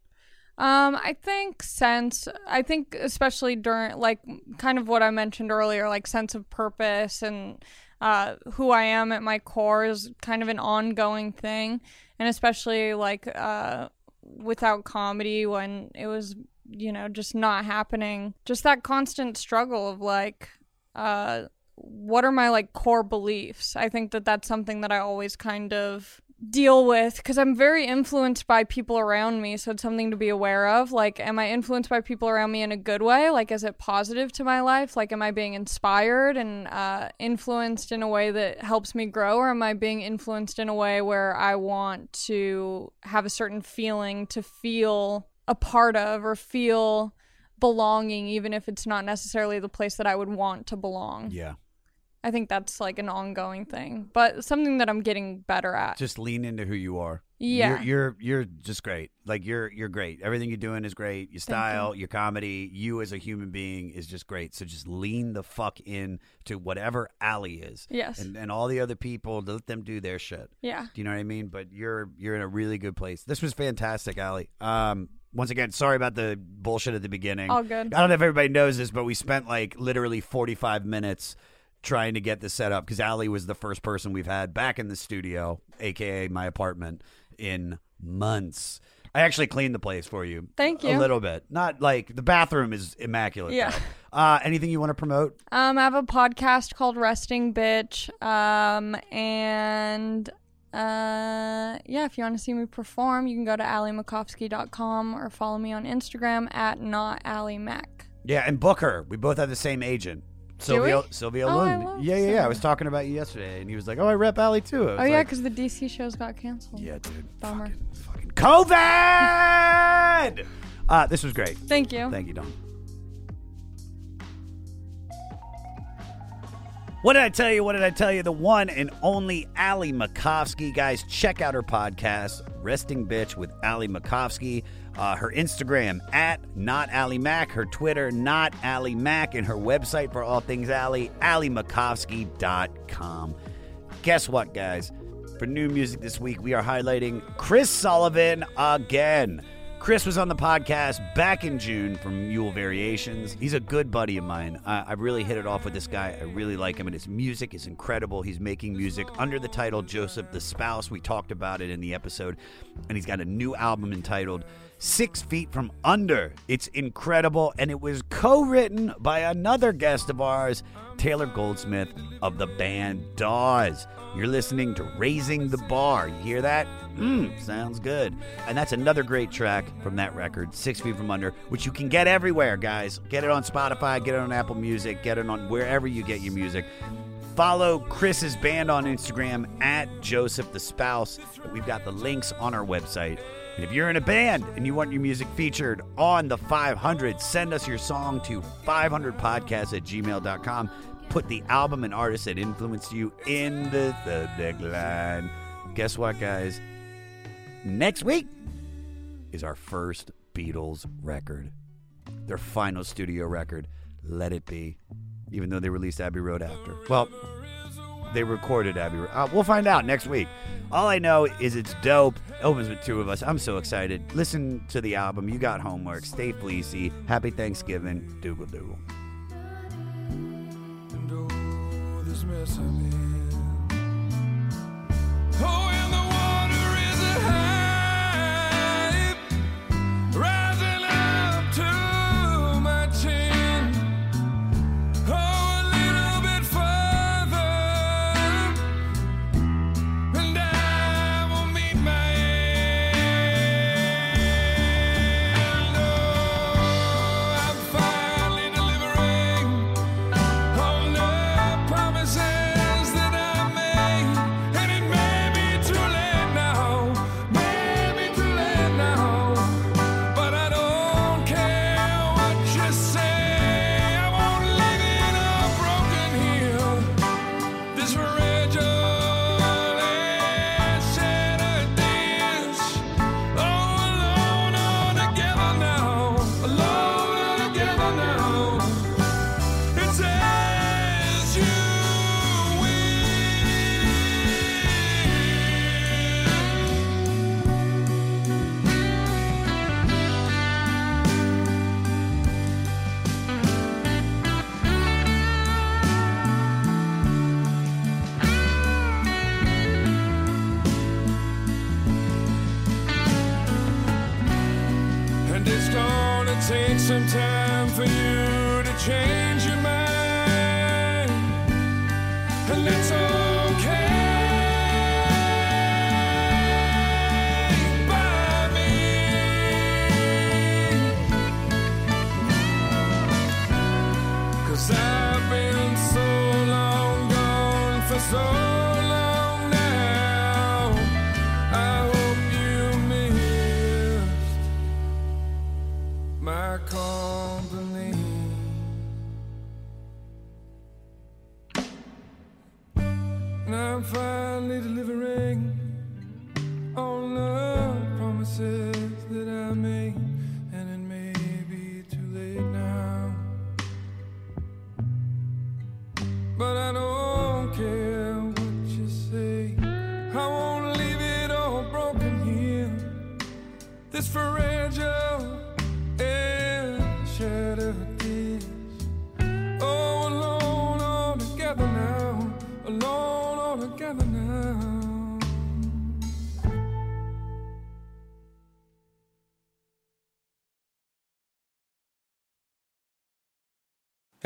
[SPEAKER 2] Um, I think sense. I think especially during like kind of what I mentioned earlier, like sense of purpose and uh, who I am at my core is kind of an ongoing thing, and especially like uh, without comedy when it was you know just not happening, just that constant struggle of like uh what are my like core beliefs? I think that that's something that i always kind of deal with because i'm very influenced by people around me so it's something to be aware of. Like am i influenced by people around me in a good way? Like is it positive to my life? Like am i being inspired and uh, influenced in a way that helps me grow? Or am i being influenced in a way where i want to have a certain feeling to feel a part of or feel belonging even if it's not necessarily the place that i would want to belong
[SPEAKER 1] Yeah.
[SPEAKER 2] I think that's like an ongoing thing, but something that I'm getting better at.
[SPEAKER 1] Just lean into who you are.
[SPEAKER 2] Yeah.
[SPEAKER 1] You're you're, you're just great. Like you're you're great. Everything you're doing is great. Your style, your comedy, you as a human being is just great. So just lean the fuck in to whatever Ali is.
[SPEAKER 2] Yes.
[SPEAKER 1] And and all the other people, let them do their shit.
[SPEAKER 2] Yeah.
[SPEAKER 1] Do you know what I mean? But you're you're in a really good place. This was fantastic, Ali. Um once again, sorry about the bullshit at the beginning.
[SPEAKER 2] All good.
[SPEAKER 1] I don't know if everybody knows this, but we spent like literally 45 minutes trying to get this set up because Ali was the first person we've had back in the studio, aka my apartment, in months. I actually cleaned the place for you.
[SPEAKER 2] Thank you.
[SPEAKER 1] A little bit. Not like the bathroom is immaculate.
[SPEAKER 2] Yeah.
[SPEAKER 1] Uh, anything you want to promote?
[SPEAKER 2] Um, I have a podcast called Resting Bitch. Um, and uh, yeah, if you want to see me perform, you can go to AliMacofsky.com or follow me on Instagram at not Ali Mac.
[SPEAKER 1] Yeah, and book her. We both have the same agent. Sylvia
[SPEAKER 2] we?
[SPEAKER 1] Sylvia
[SPEAKER 2] Oh, I
[SPEAKER 1] Lund.
[SPEAKER 2] love
[SPEAKER 1] yeah, yeah, yeah. I was talking about you yesterday, and he was like, "Oh, I rep Ali too." I was
[SPEAKER 2] Oh yeah,
[SPEAKER 1] like,
[SPEAKER 2] because the DC shows got canceled.
[SPEAKER 1] Yeah, dude.
[SPEAKER 2] Bummer.
[SPEAKER 1] COVID. Uh, this was great.
[SPEAKER 2] Thank you.
[SPEAKER 1] Thank you, Don. What did I tell you? What did I tell you? The one and only Ali Macofsky. Guys, check out her podcast, Resting Bitch with Ali Macofsky. Uh, her Instagram, at not Ali Mac. Her Twitter, not Ali Mac. And her website for all things Ali, AliMacofsky.com. Guess what, guys? For new music this week, we are highlighting Chris Sullivan again. Chris was on the podcast back in June from Mule Variations. He's a good buddy of mine. I, I really hit it off with this guy. I really like him, and his music is incredible. He's making music under the title Joseph the Spouse. We talked about it in the episode, and he's got a new album entitled Six Feet from Under. It's incredible, and it was co written by another guest of ours, Taylor Goldsmith of the band Dawes. You're listening to Raising the Bar. You hear that? Mmm, sounds good. And that's another great track from that record, Six Feet from Under, which you can get everywhere, guys. Get it on Spotify, get it on Apple Music, get it on wherever you get your music. Follow Chris's band on Instagram at Joseph the Spouse. We've got the links on our website. And if you're in a band and you want your music featured on the 500, send us your song to 500podcast at gmail.com. Put the album and artist that influenced you in the subject line. Guess what, guys? Next week is our first Beatles record. Their final studio record, Let It Be, even though they released Abbey Road after. Well, they recorded Abbey Road. Uh, we'll find out next week. All I know is it's dope. It opens with two of us. I'm so excited. Listen to the album. You got homework. Stay fleecy. Happy Thanksgiving. Doogle doogle.
[SPEAKER 10] Oh, and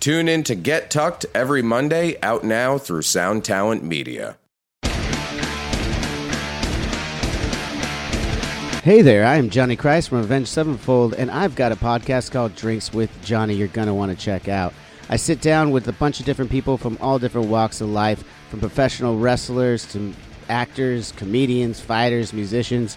[SPEAKER 18] Tune in to Get Tucked every Monday, out now through Sound Talent Media.
[SPEAKER 19] Hey there, I am Johnny Christ from Avenged Sevenfold, and I've got a podcast called Drinks with Johnny you're going to want to check out. I sit down with a bunch of different people from all different walks of life, from professional wrestlers to actors, comedians, fighters, musicians,